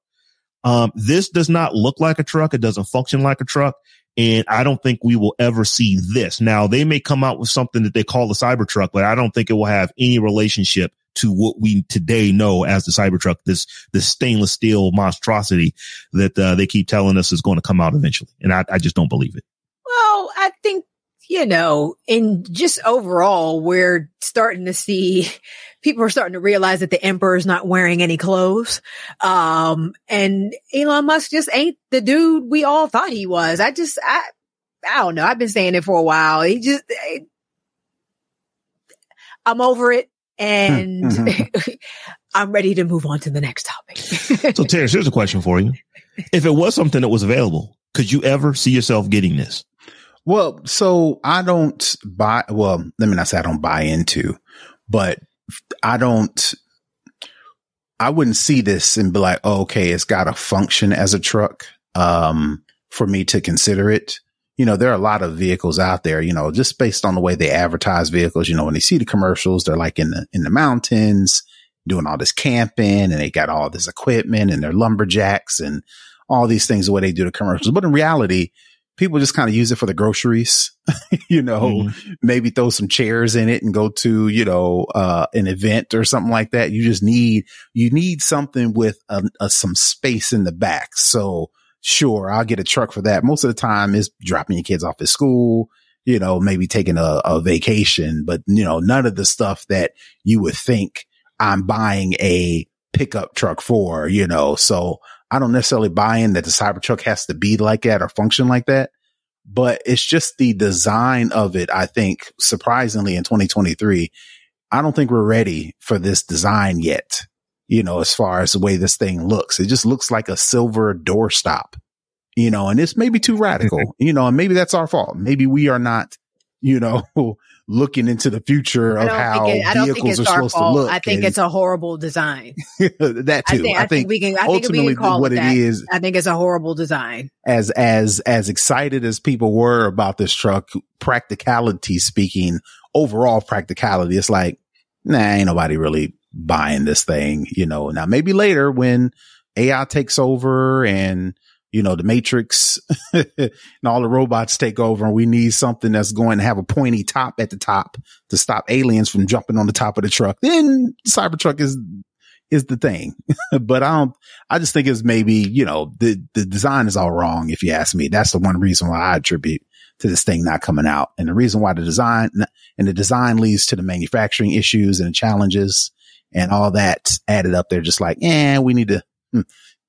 Um, this does not look like a truck. It doesn't function like a truck. And I don't think we will ever see this. Now they may come out with something that they call the Cybertruck, but I don't think it will have any relationship to what we today know as the Cybertruck, this, this stainless steel monstrosity that uh, they keep telling us is going to come out eventually. And I, I just don't believe it. Well, I think you know, and just overall, we're starting to see people are starting to realize that the emperor is not wearing any clothes. Um, and Elon Musk just ain't the dude we all thought he was. I just, I, I don't know. I've been saying it for a while. He just, I, I'm over it and mm-hmm. I'm ready to move on to the next topic. so Terrence, here's a question for you. If it was something that was available, could you ever see yourself getting this? Well, so I don't buy, well, let me not say I don't buy into, but I don't, I wouldn't see this and be like, oh, okay, it's got to function as a truck, um, for me to consider it. You know, there are a lot of vehicles out there, you know, just based on the way they advertise vehicles, you know, when they see the commercials, they're like in the, in the mountains doing all this camping and they got all this equipment and they're lumberjacks and all these things the way they do the commercials. But in reality, people just kind of use it for the groceries, you know, mm-hmm. maybe throw some chairs in it and go to, you know, uh, an event or something like that. You just need, you need something with a, a, some space in the back. So sure, I'll get a truck for that. Most of the time is dropping your kids off at school, you know, maybe taking a, a vacation, but you know, none of the stuff that you would think I'm buying a pickup truck for, you know, so I don't necessarily buy in that the Cybertruck has to be like that or function like that, but it's just the design of it. I think surprisingly in 2023, I don't think we're ready for this design yet. You know, as far as the way this thing looks, it just looks like a silver doorstop, you know, and it's maybe too radical, you know, and maybe that's our fault. Maybe we are not, you know, looking into the future of how it, vehicles are supposed fault. to look. I think it's a horrible design. that too. I think, I, think, we can. I ultimately, think we can what it, it is. I think it's a horrible design. As as as excited as people were about this truck, practicality speaking, overall practicality, it's like, nah, ain't nobody really buying this thing. You know. Now maybe later when AI takes over and you know, the matrix and all the robots take over and we need something that's going to have a pointy top at the top to stop aliens from jumping on the top of the truck. Then Cybertruck is, is the thing. but I don't, I just think it's maybe, you know, the, the design is all wrong. If you ask me, that's the one reason why I attribute to this thing not coming out. And the reason why the design and the design leads to the manufacturing issues and challenges and all that added up. They're just like, eh, we need to hmm,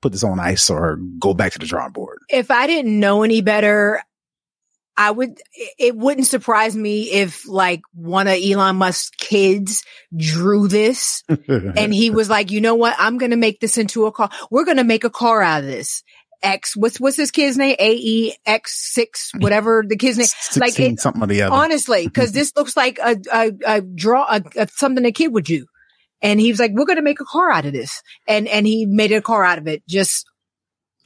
put this on ice or go back to the drawing board. If I didn't know any better, I would, it wouldn't surprise me if like one of Elon Musk's kids drew this and he was like, you know what? I'm going to make this into a car. We're going to make a car out of this. X, what's, what's his kid's name? AEX6, whatever the kid's name. 16, like it, something or the other. honestly, cause this looks like a, a, a draw, a, a, something a kid would do. And he was like, we're going to make a car out of this. And, and he made a car out of it just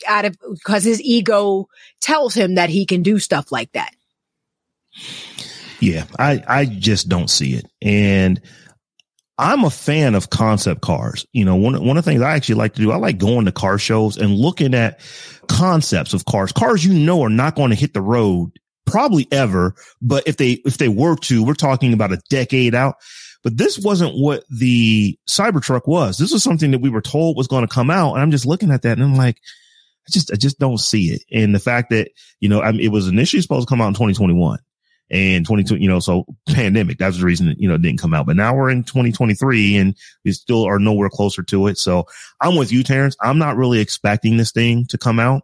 out of, cause his ego tells him that he can do stuff like that. Yeah, I, I just don't see it. And I'm a fan of concept cars. You know, one, one of the things I actually like to do, I like going to car shows and looking at concepts of cars, cars you know are not going to hit the road probably ever. But if they, if they were to, we're talking about a decade out. But this wasn't what the Cybertruck was. This was something that we were told was going to come out. And I'm just looking at that and I'm like, I just, I just don't see it. And the fact that, you know, I mean, it was initially supposed to come out in 2021 and 22, you know, so pandemic, that's the reason you know, it didn't come out. But now we're in 2023 and we still are nowhere closer to it. So I'm with you, Terrence. I'm not really expecting this thing to come out.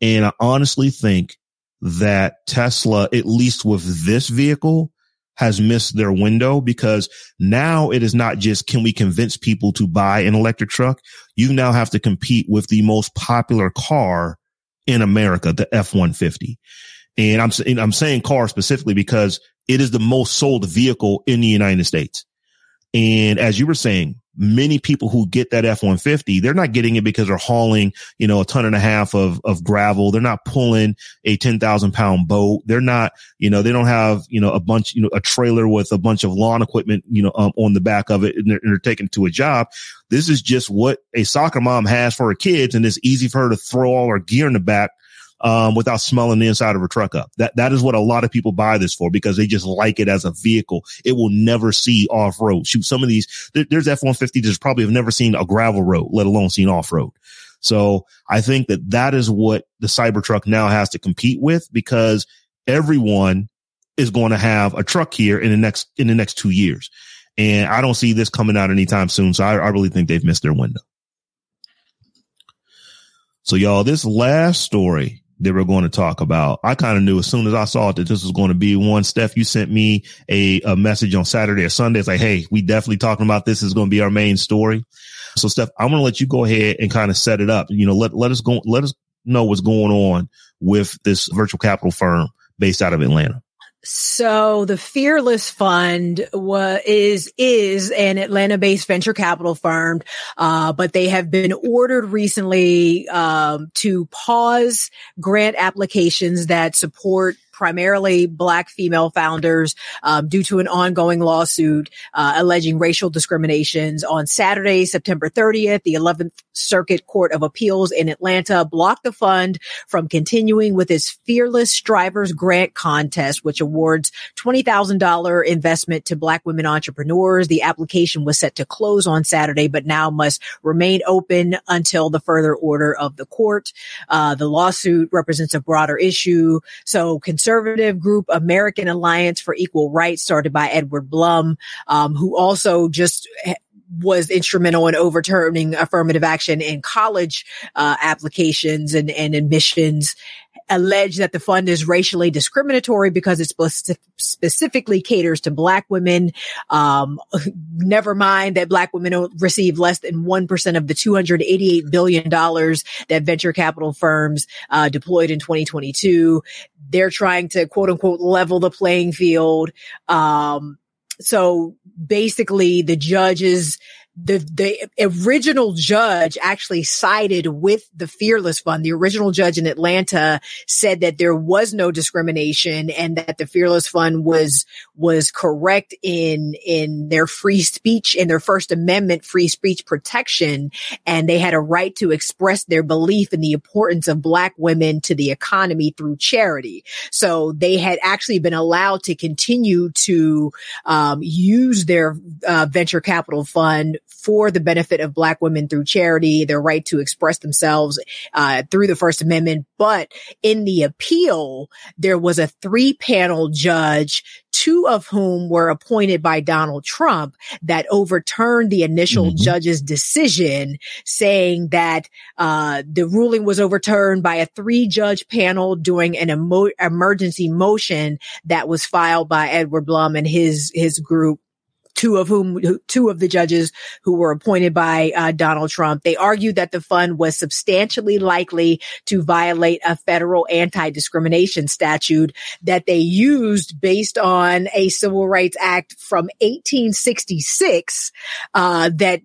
And I honestly think that Tesla, at least with this vehicle, has missed their window because now it is not just can we convince people to buy an electric truck? You now have to compete with the most popular car in America, the F-150. And I'm, and I'm saying car specifically because it is the most sold vehicle in the United States. And as you were saying, many people who get that F-150, they're not getting it because they're hauling, you know, a ton and a half of, of gravel. They're not pulling a 10,000 pound boat. They're not, you know, they don't have, you know, a bunch, you know, a trailer with a bunch of lawn equipment, you know, um, on the back of it and they're, and they're taking to a job. This is just what a soccer mom has for her kids. And it's easy for her to throw all her gear in the back um, without smelling the inside of a truck up. That, that is what a lot of people buy this for because they just like it as a vehicle. It will never see off road. Shoot, some of these, there, there's F-150 that's probably have never seen a gravel road, let alone seen off road. So I think that that is what the Cybertruck now has to compete with because everyone is going to have a truck here in the next, in the next two years. And I don't see this coming out anytime soon. So I, I really think they've missed their window. So y'all, this last story that we're going to talk about. I kind of knew as soon as I saw it that this was going to be one. Steph, you sent me a, a message on Saturday or Sunday. It's like, Hey, we definitely talking about this is going to be our main story. So Steph, I'm going to let you go ahead and kind of set it up. You know, let, let us go, let us know what's going on with this virtual capital firm based out of Atlanta. So the Fearless Fund is is an Atlanta-based venture capital firm, uh, but they have been ordered recently um, to pause grant applications that support primarily black female founders um, due to an ongoing lawsuit uh, alleging racial discriminations. On Saturday, September 30th, the 11th Circuit Court of Appeals in Atlanta blocked the fund from continuing with its Fearless Strivers Grant Contest, which awards $20,000 investment to black women entrepreneurs. The application was set to close on Saturday, but now must remain open until the further order of the court. Uh, the lawsuit represents a broader issue. So conservative group American Alliance for Equal Rights, started by Edward Blum, um, who also just was instrumental in overturning affirmative action in college uh, applications and, and admissions allege that the fund is racially discriminatory because it spe- specifically caters to black women. Um, never mind that black women receive less than 1% of the $288 billion that venture capital firms uh, deployed in 2022. They're trying to quote unquote level the playing field. Um, so basically the judges the the original judge actually sided with the Fearless Fund. The original judge in Atlanta said that there was no discrimination and that the Fearless Fund was was correct in in their free speech in their First Amendment free speech protection, and they had a right to express their belief in the importance of Black women to the economy through charity. So they had actually been allowed to continue to um, use their uh, venture capital fund for the benefit of black women through charity, their right to express themselves uh, through the First Amendment. But in the appeal, there was a three panel judge two of whom were appointed by Donald Trump that overturned the initial mm-hmm. judge's decision saying that uh, the ruling was overturned by a three judge panel during an emo- emergency motion that was filed by Edward Blum and his his group two of whom, two of the judges who were appointed by uh, Donald Trump. They argued that the fund was substantially likely to violate a federal anti-discrimination statute that they used based on a civil rights act from 1866 uh, that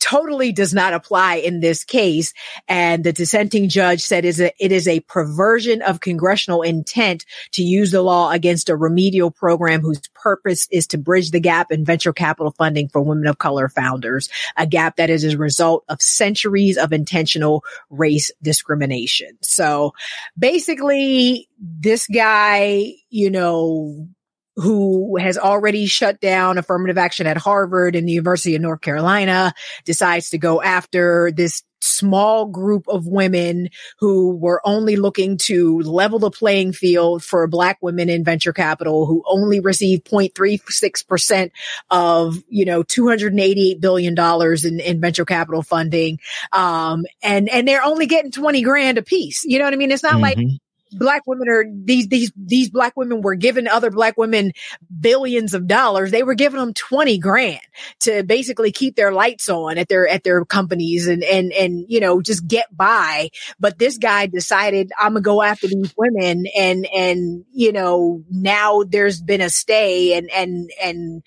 totally does not apply in this case. And the dissenting judge said is it is a perversion of congressional intent to use the law against a remedial program whose purpose is to bridge the gap in venture capital funding for women of color founders, a gap that is a result of centuries of intentional race discrimination. So basically this guy, you know, who has already shut down affirmative action at Harvard and the University of North Carolina decides to go after this small group of women who were only looking to level the playing field for black women in venture capital who only receive 0.36% of, you know, $288 billion in, in venture capital funding. Um, and, and they're only getting 20 grand a piece. You know what I mean? It's not mm-hmm. like black women are these these these black women were giving other black women billions of dollars they were giving them 20 grand to basically keep their lights on at their at their companies and and and you know just get by but this guy decided i'm gonna go after these women and and you know now there's been a stay and and and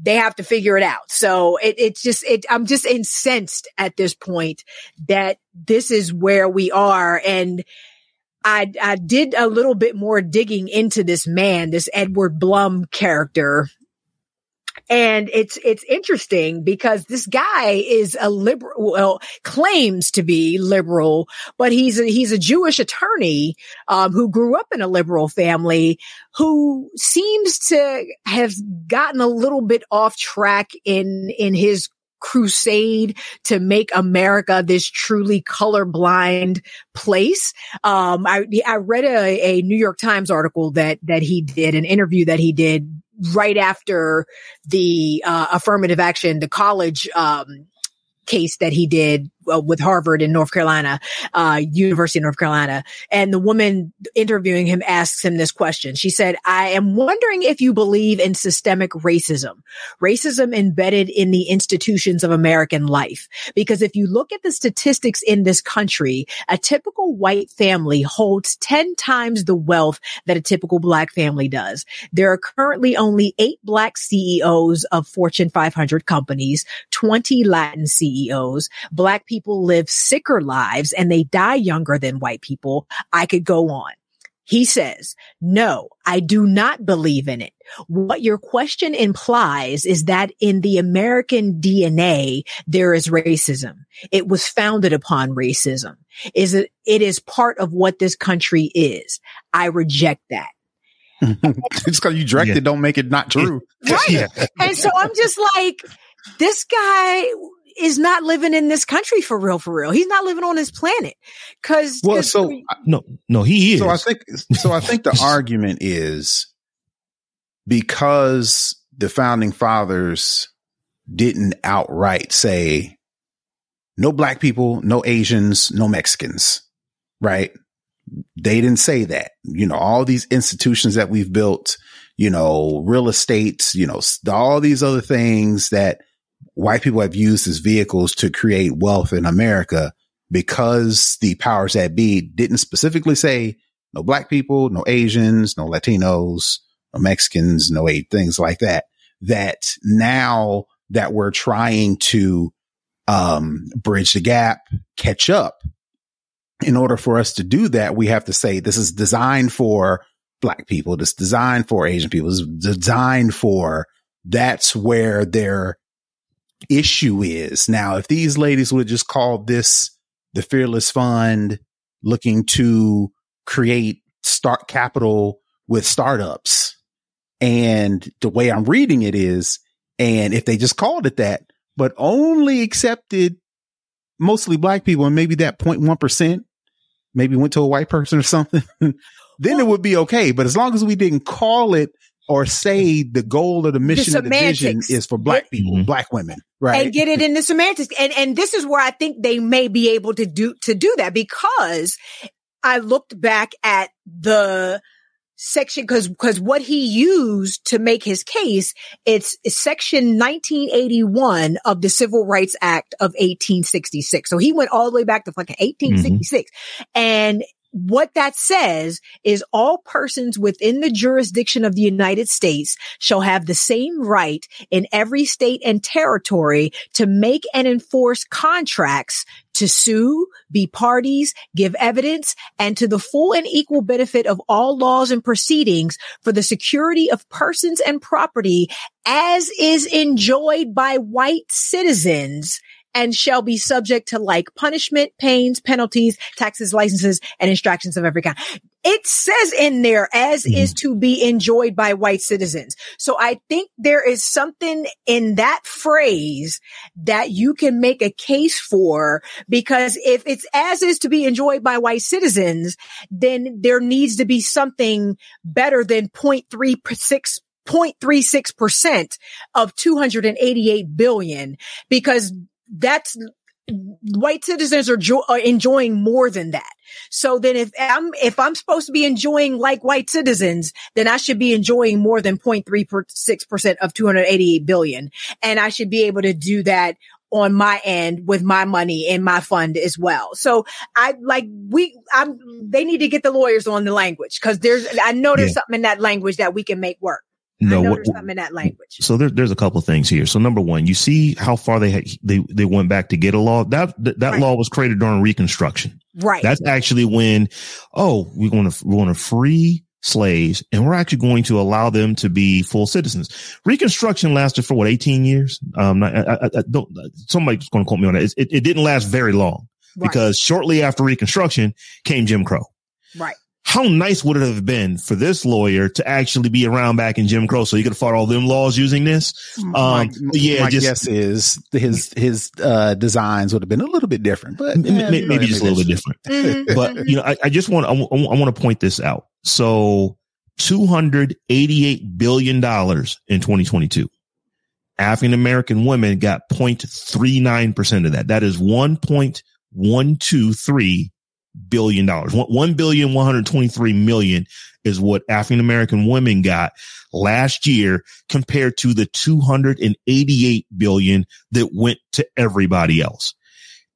they have to figure it out. So it, it's just, it, I'm just incensed at this point that this is where we are. And I, I did a little bit more digging into this man, this Edward Blum character. And it's, it's interesting because this guy is a liberal, well, claims to be liberal, but he's a, he's a Jewish attorney, um, who grew up in a liberal family who seems to have gotten a little bit off track in, in his crusade to make America this truly colorblind place. Um, I, I read a, a New York Times article that, that he did, an interview that he did right after the uh, affirmative action, the college um, case that he did with Harvard in North Carolina, uh, University of North Carolina. And the woman interviewing him asks him this question. She said, I am wondering if you believe in systemic racism, racism embedded in the institutions of American life. Because if you look at the statistics in this country, a typical white family holds 10 times the wealth that a typical black family does. There are currently only eight black CEOs of Fortune 500 companies, 20 Latin CEOs, black people live sicker lives and they die younger than white people, I could go on. He says, no, I do not believe in it. What your question implies is that in the American DNA, there is racism. It was founded upon racism. Is it, it is part of what this country is. I reject that. just because you direct yeah. it don't make it not true. Right. Yeah. and so I'm just like, this guy is not living in this country for real, for real. He's not living on this planet. Cause, well, cause so no, no, he is. So I think, so I think the argument is because the founding fathers didn't outright say no black people, no Asians, no Mexicans, right? They didn't say that. You know, all these institutions that we've built, you know, real estate, you know, all these other things that white people have used as vehicles to create wealth in America because the powers that be didn't specifically say no black people, no Asians, no Latinos, no Mexicans, no eight things like that. That now that we're trying to um, bridge the gap, catch up. In order for us to do that, we have to say this is designed for black people. This designed for Asian people. This is designed for that's where they're issue is. Now, if these ladies would have just called this the Fearless Fund looking to create start capital with startups, and the way I'm reading it is, and if they just called it that, but only accepted mostly black people and maybe that 0.1% maybe went to a white person or something, then it would be okay. But as long as we didn't call it or say the goal of the mission the of the vision is for black people, mm-hmm. black women, right? And get it in the semantics. And, and this is where I think they may be able to do, to do that because I looked back at the, section because because what he used to make his case it's, section 1981 of the civil rights act of 1866 so he went all the way back to fucking 1866 mm-hmm. and what that says is all persons within the jurisdiction of the United States shall have the same right in every state and territory to make and enforce contracts to sue, be parties, give evidence, and to the full and equal benefit of all laws and proceedings for the security of persons and property as is enjoyed by white citizens and shall be subject to like punishment, pains, penalties, taxes, licenses, and instructions of every kind. It says in there as mm-hmm. is to be enjoyed by white citizens. So I think there is something in that phrase that you can make a case for because if it's as is to be enjoyed by white citizens, then there needs to be something better than 0.36 0.36% of 288 billion because that's white citizens are, jo- are, enjoying more than that. So then if I'm, if I'm supposed to be enjoying like white citizens, then I should be enjoying more than 0.36% of 288 billion. And I should be able to do that on my end with my money in my fund as well. So I like we I'm they need to get the lawyers on the language because there's I know there's yeah. something in that language that we can make work. No, what, something in that language. So there, there's a couple of things here. So number one, you see how far they had, they they went back to get a law. That that, that right. law was created during Reconstruction. Right. That's actually when, oh, we're going to we're going to free slaves and we're actually going to allow them to be full citizens. Reconstruction lasted for what 18 years. Um, I, I, I don't somebody's going to quote me on that. It, it, it didn't last very long right. because shortly after Reconstruction came Jim Crow. Right how nice would it have been for this lawyer to actually be around back in Jim Crow so he could have fought all them laws using this? Um, my, yeah, my just, guess is his his uh, designs would have been a little bit different, but m- yeah, maybe, maybe just a little bit different. Mm-hmm. but mm-hmm. you know, I, I just want I want to point this out. So, two hundred eighty eight billion dollars in twenty twenty two. African American women got 0.39% of that. That is 1.123 billion dollars. One billion one hundred twenty-three million is what African American women got last year compared to the 288 billion that went to everybody else.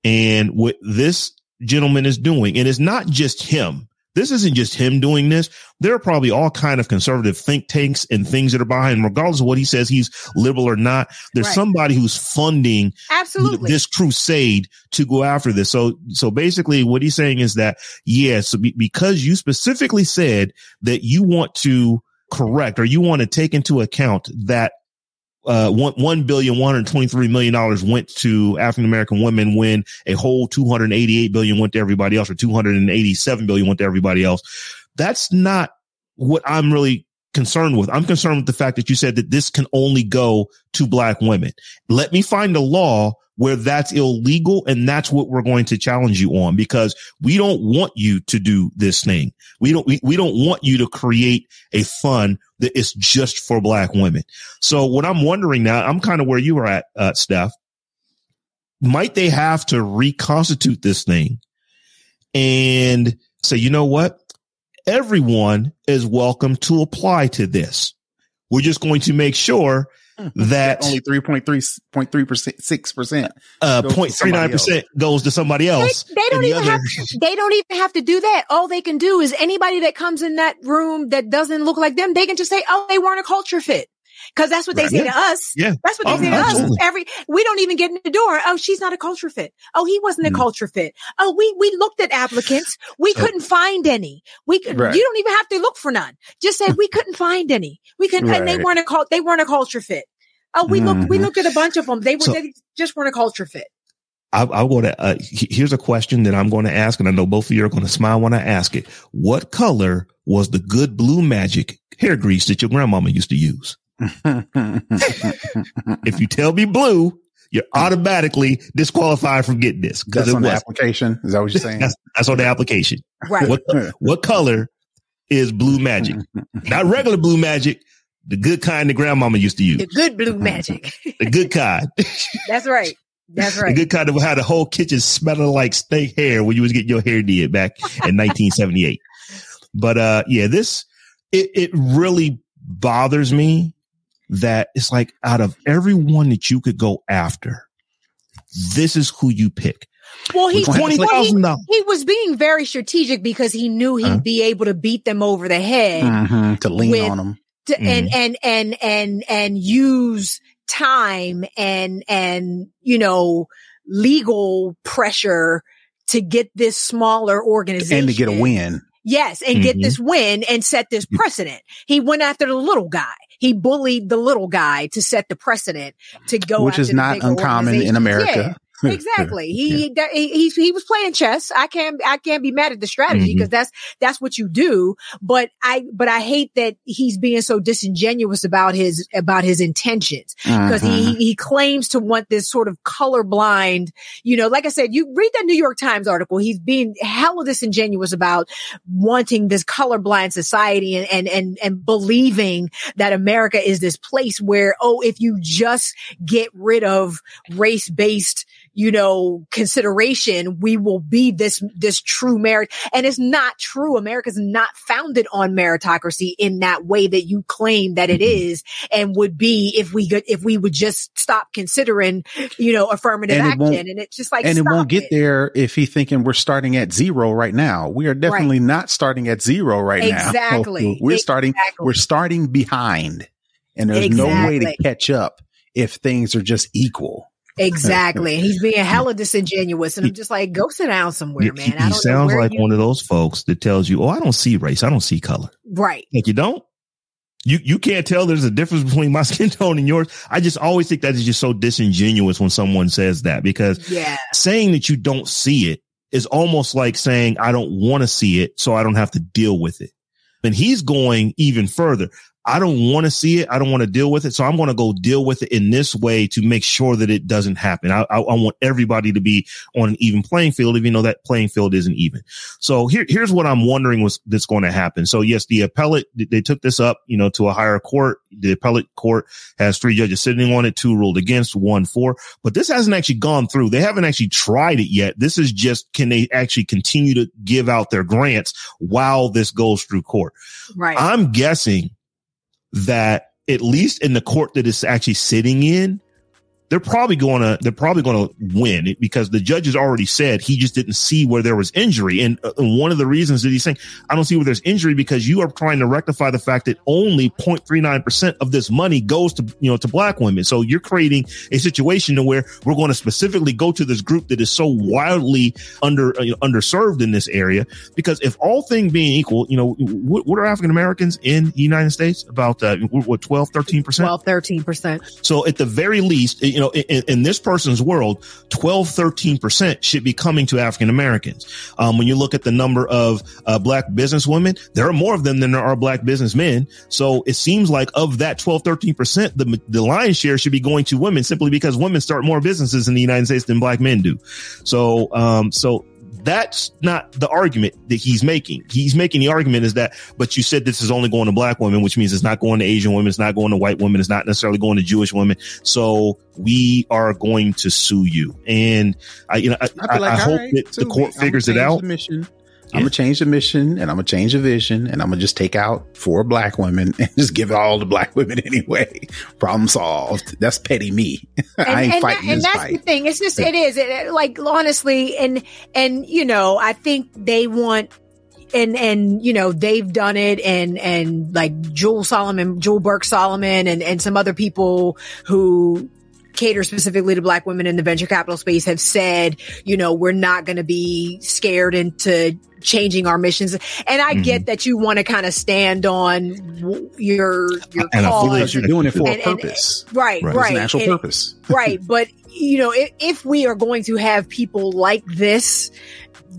And what this gentleman is doing, and it's not just him. This isn't just him doing this. There are probably all kind of conservative think tanks and things that are behind, regardless of what he says he's liberal or not. There's right. somebody who's funding absolutely this crusade to go after this. So, so basically what he's saying is that, yes, yeah, so because you specifically said that you want to correct or you want to take into account that uh, one, one billion, one hundred twenty-three million dollars went to African American women when a whole 288 billion went to everybody else or 287 billion went to everybody else. That's not what I'm really concerned with. I'm concerned with the fact that you said that this can only go to black women. Let me find a law where that's illegal. And that's what we're going to challenge you on because we don't want you to do this thing. We don't, we, we don't want you to create a fund that is just for black women. So what I'm wondering now, I'm kind of where you are at, uh, Steph. Might they have to reconstitute this thing and say, you know what? Everyone is welcome to apply to this. We're just going to make sure that only 3.3, percent, 6%, uh, 0.39% goes to somebody else. They, they don't even the have, to, they don't even have to do that. All they can do is anybody that comes in that room that doesn't look like them, they can just say, oh, they weren't a culture fit. Cause that's what they right. say yeah. to us. Yeah. That's what they oh, say to absolutely. us. Every, we don't even get in the door. Oh, she's not a culture fit. Oh, he wasn't a mm. culture fit. Oh, we, we looked at applicants. We so, couldn't find any. We could, right. you don't even have to look for none. Just say we couldn't find any. We couldn't, right. and they weren't a cult, they weren't a culture fit. Oh, we mm-hmm. looked, we looked at a bunch of them. They were, so, they just weren't a culture fit. I, I'll go to, uh, here's a question that I'm going to ask, and I know both of you are going to smile when I ask it. What color was the good blue magic hair grease that your grandmama used to use? if you tell me blue, you're automatically disqualified from getting this because That's it on the application. Is that what you're saying? That's, that's on the application. Right. What what color is blue magic? Not regular blue magic, the good kind that grandmama used to use. The good blue magic. The good kind. That's right. That's right. The good kind that had the whole kitchen smelling like steak hair when you was getting your hair did back in 1978. But uh yeah, this it it really bothers me that it's like out of everyone that you could go after, this is who you pick. Well, he, Twenty well, he, dollars. he was being very strategic because he knew he'd Uh-huh. be able to beat them over the head Mhm, to lean With- on them. to, and, Mm-hmm. and, and, and, and use time and, and, you know, legal pressure to get this smaller organization And to get a win. Yes, and get Mhm. this win and set this precedent. He went after the little guy. He bullied the little guy to set the precedent to go, Which is not uncommon in. America. Yeah, exactly. He, that, he he he was playing chess. I can't I can't be mad at the strategy because that's that's what you do. But I but I hate that he's being so disingenuous about his about his intentions because Mhm. he he claims to want this sort of colorblind, you know, like I said, you read that New York Times article. He's being hella disingenuous about wanting this colorblind society and and and and believing that America is this place where oh, if you just get rid of race based you know, consideration, we will be this, this true merit. And it's not true. America's not founded on meritocracy in that way that you claim that it Mm-hmm. and would be if we could, if we would just stop considering, you know, affirmative And action. And it's just like, and it won't get there if he thinking we're starting at zero right now. We are definitely not starting at zero right now. Exactly. We're starting, we're starting behind and there's no way to catch up if things are just equal. Exactly. And he's being hella disingenuous. And I'm just like, go sit down somewhere, He, man. he know sounds like one of those folks that tells you, "Oh, I don't see race. I don't see color." Right. Like you don't. You you can't tell there's a difference between my skin tone and yours. I just always think that is just so disingenuous when someone says that because Yeah. saying that you don't see it is almost like saying I don't want to see it, so I don't have to deal with it. And he's going even further. I don't want to see it. I don't want to deal with it. So I'm going to go deal with it in this way to make sure that it doesn't happen. I, I, I want everybody to be on an even playing field, even though that playing field isn't even. So here, here's what I'm wondering was that's going to happen. So yes, the appellate, they took this up, you know, to a higher court. The appellate court has three judges sitting on it, two ruled against, one for, but this hasn't actually gone through. They haven't actually tried it yet. This is just, can they actually continue to give out their grants while this goes through court? Right. I'm guessing that at least in the court that it's actually sitting in, they're probably going to they're probably going to win because the judge has already said he just didn't see where there was injury. And, uh, one of the reasons that he's saying I don't see where there's injury because you are trying to rectify the fact that only 0.39% of this money goes to you know to black women. So you're creating a situation to where we're going to specifically go to this group that is so wildly under uh, you know, underserved in this area because if all thing being equal you know what, what are African Americans in the United States? About uh, what 12 13% 12, 13%. so at the very least, you know, in, in this person's world, 12, 13% should be coming to African Americans. Um, when you look at the number of uh, black businesswomen, there are more of them than there are black businessmen. So it seems like of that 12, 13%, the, the lion's share should be going to women simply because women start more businesses in the United States than black men do. So, um, so that's not the argument that he's making. He's making the argument is that, but you said this is only going to black women, which means it's not going to Asian women. It's not going to white women. It's not necessarily going to Jewish women. So we are going to sue you. And I, you know, I, I, like, I hope right, that the court I'ma figures it out. mission. Yeah. I'm gonna change the mission and I'm gonna change the vision and I'm gonna just take out four black women and just give it all to black women anyway. Problem solved. That's petty me. I ain't and, fighting that, and this that's the thing. It's just it is it, it- like honestly, and and you know, I think they want. And and you know they've done it, and and like Jewel Solomon, Jewel Burke Solomon, and and some other people who cater specifically to black women in the venture capital space have said, you know, we're not going to be scared into changing our missions. And I get mm-hmm. that you want to kind of stand on w- your your And cause. like you're doing it for And- a and- purpose. right, Right. right, an actual And- purpose. right. But you know, if, if we are going to have people like this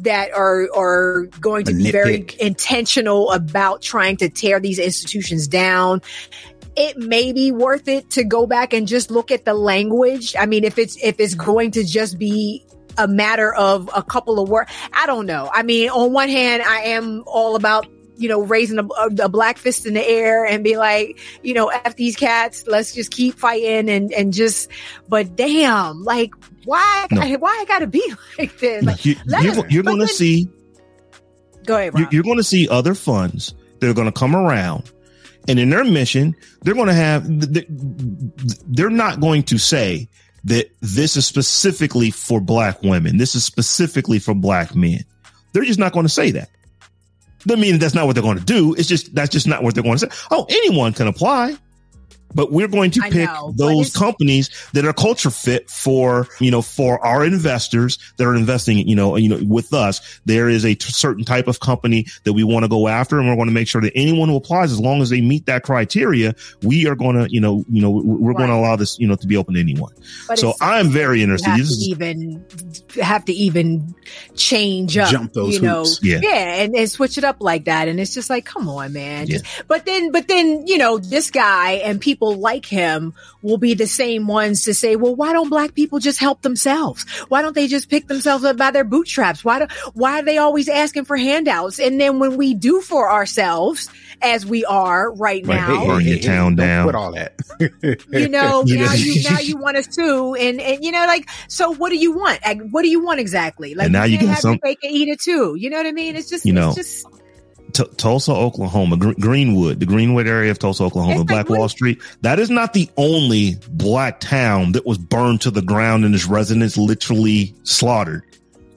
that are are going to A be very intentional about trying to tear these institutions down, it may be worth it to go back and just look at the language. I mean, if it's, if it's going to just be a matter of a couple of words, I don't know. I mean, on one hand, I am all about you know, raising a, a, black fist in the air and be like, you know, F these cats, let's just keep fighting and, and just, but damn, like, why, no. why I gotta be like this? Like, you, are you're going to see, go ahead, Rob. You're going to see other funds that are going to come around and in their mission, they're going to have, they're not going to say that this is specifically for black women. This is specifically for black men. They're just not going to say that. Doesn't mean that's not what they're going to do. It's just, that's just not what they're going to say. Oh, anyone can apply but we're going to pick know, those companies that are culture fit for you know for our investors that are investing you know you know with us. There is a t- certain type of company that we want to go after and we're going to make sure that anyone who applies as long as they meet that criteria we are going to you know you know we're right. going to allow this you know to be open to anyone. But so i'm very interested. have to even have to even change up Jump those you know? yeah. Yeah and, and switch it up like that and it's just like come on man yeah. just, but then but then you know this guy and people people like him will be the same ones to say, well, why don't black people just help themselves? Why don't they just pick themselves up by their bootstraps? Why do, why are they always asking for handouts? And then when we do for ourselves, as we are right, right. now, hey, burn your town down. Put all that. you know, now you now you want us to, and and you know, like, so what do you want? Like, what do you want exactly? Like, and now you, can have some, cake and eat it too. You know what I mean? It's just, you know, just T- Tulsa, Oklahoma, Gr- Greenwood, the Greenwood area of Tulsa, Oklahoma, Black Wall Street. That is not the only black town that was burned to the ground and its residents literally slaughtered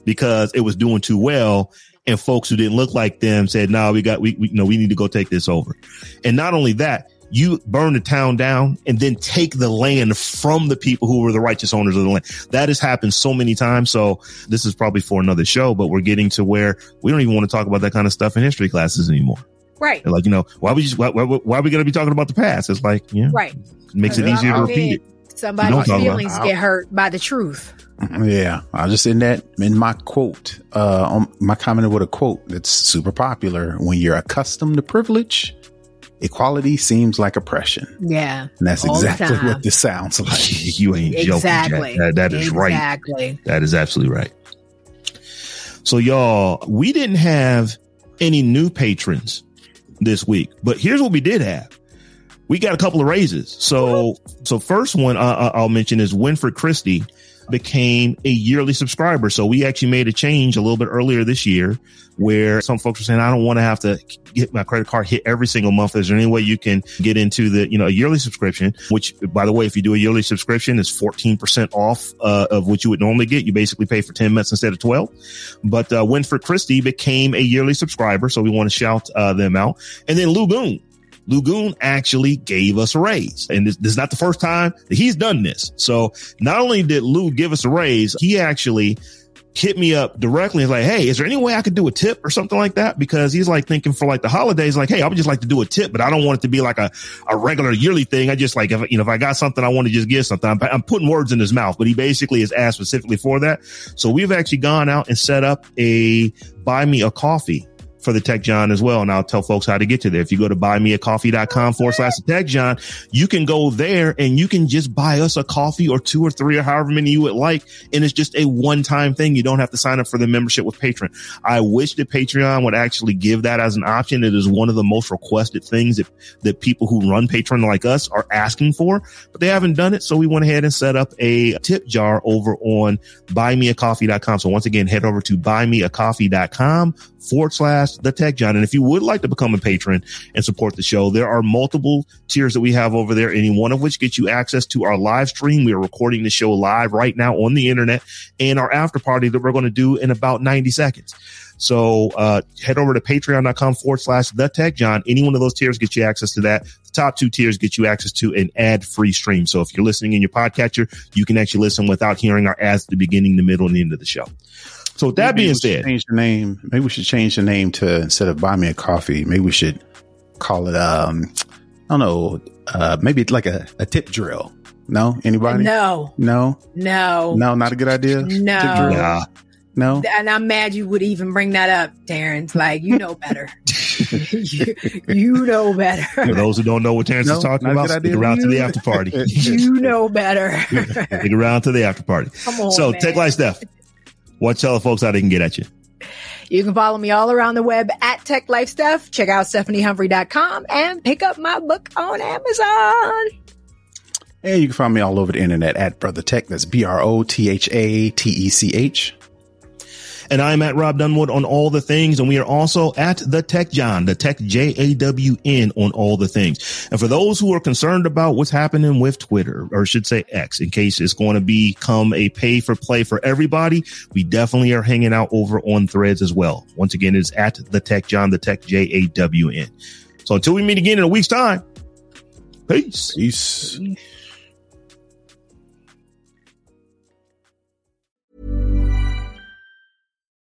because it was doing too well. And folks who didn't look like them said, no, we got, we, we, no, we need to go take this over. And not only that, you burn the town down and then take the land from the people who were the righteous owners of the land. That has happened so many times. So this is probably for another show, but we're getting to where we don't even want to talk about that kind of stuff in history classes anymore. Right. They're like, you know, why we just, why, why, why are we going to be talking about the past? It's like, yeah, right. It makes it easier to repeat it. Somebody's feelings get hurt by the truth. Yeah, I just in that in my quote, uh, on my comment with a quote that's super popular. When you're accustomed to privilege, equality seems like oppression. Yeah. And that's exactly what this sounds like. you ain't exactly. joking. That, that is exactly. right. That is absolutely right. So y'all, we didn't have any new patrons this week, but here's what we did have. We got a couple of raises. So, so first one uh, I'll mention is Winfred Christie became a yearly subscriber. So we actually made a change a little bit earlier this year where some folks are saying, I don't want to have to get my credit card hit every single month. Is there any way you can get into the, you know, a yearly subscription, which by the way, if you do a yearly subscription is 14% off uh, of what you would normally get. You basically pay for 10 months instead of 12. But, uh, Christie became a yearly subscriber. So we want to shout uh, them out. And then Lou Goon Lugoon actually gave us a raise. And this, this, is not the first time that he's done this. So not only did Lou give us a raise, he actually hit me up directly and like, Hey, is there any way I could do a tip or something like that? Because he's like thinking for like the holidays, like, Hey, I would just like to do a tip, but I don't want it to be like a, a regular yearly thing. I just like, if, you know, if I got something, I want to just give something. I'm, I'm putting words in his mouth, but he basically is asked specifically for that. So we've actually gone out and set up a buy me a coffee for the Tech Jawn as well. And I'll tell folks how to get to there. If you go to buymeacoffee.com forward slash Tech Jawn, you can go there and you can just buy us a coffee or two or three or however many you would like. And it's just a one time thing. You don't have to sign up for the membership with Patreon. I wish that Patreon would actually give that as an option. It is one of the most requested things that, that people who run Patreon like us are asking for, but they haven't done it. So we went ahead and set up a tip jar over on buymeacoffee.com. So once again, head over to buymeacoffee.com forward slash the tech jawn. And if you would like to become a patron and support the show, there are multiple tiers that we have over there, any one of which gets you access to our live stream. We are recording the show live right now on the internet and our after party that we're going to do in about 90 seconds. So uh, head over to patreon.com forward slash the tech Jawn. Any one of those tiers gets you access to that. The top two tiers get you access to an ad free stream. So if you're listening in your podcatcher, you can actually listen without hearing our ads at the beginning, the middle, and the end of the show. So with that maybe being said, change the name. Maybe we should change the name to instead of buy me a coffee. Maybe we should call it. Um, I don't know. Uh, maybe like a, a tip drill. No, anybody? No, no, no, no. Not a good idea. No, no. And I'm mad you would even bring that up, Terrence. Like you know better. you, you know better. For those who don't know what Terrence No, is talking about, good stick idea. around to the after party. you know better. stick around to the after party. Come on, so, man. Tech Life Steph, what tell the folks how they can get at you? You can follow me all around the web at Tech Life Steph. Check out stephaniehumphrey.com and pick up my book on Amazon. And you can find me all over the internet at Brother Tech. That's B R O T H A T E C H. And I'm at Rob Dunwood on all the things. And we are also at the Tech Jawn, the Tech J A W N on all the things. And for those who are concerned about what's happening with Twitter, or should say X, in case it's going to become a pay for play for everybody, we definitely are hanging out over on threads as well. Once again, it's at the Tech Jawn, the Tech J A W N. So until we meet again in a week's time, peace. Peace.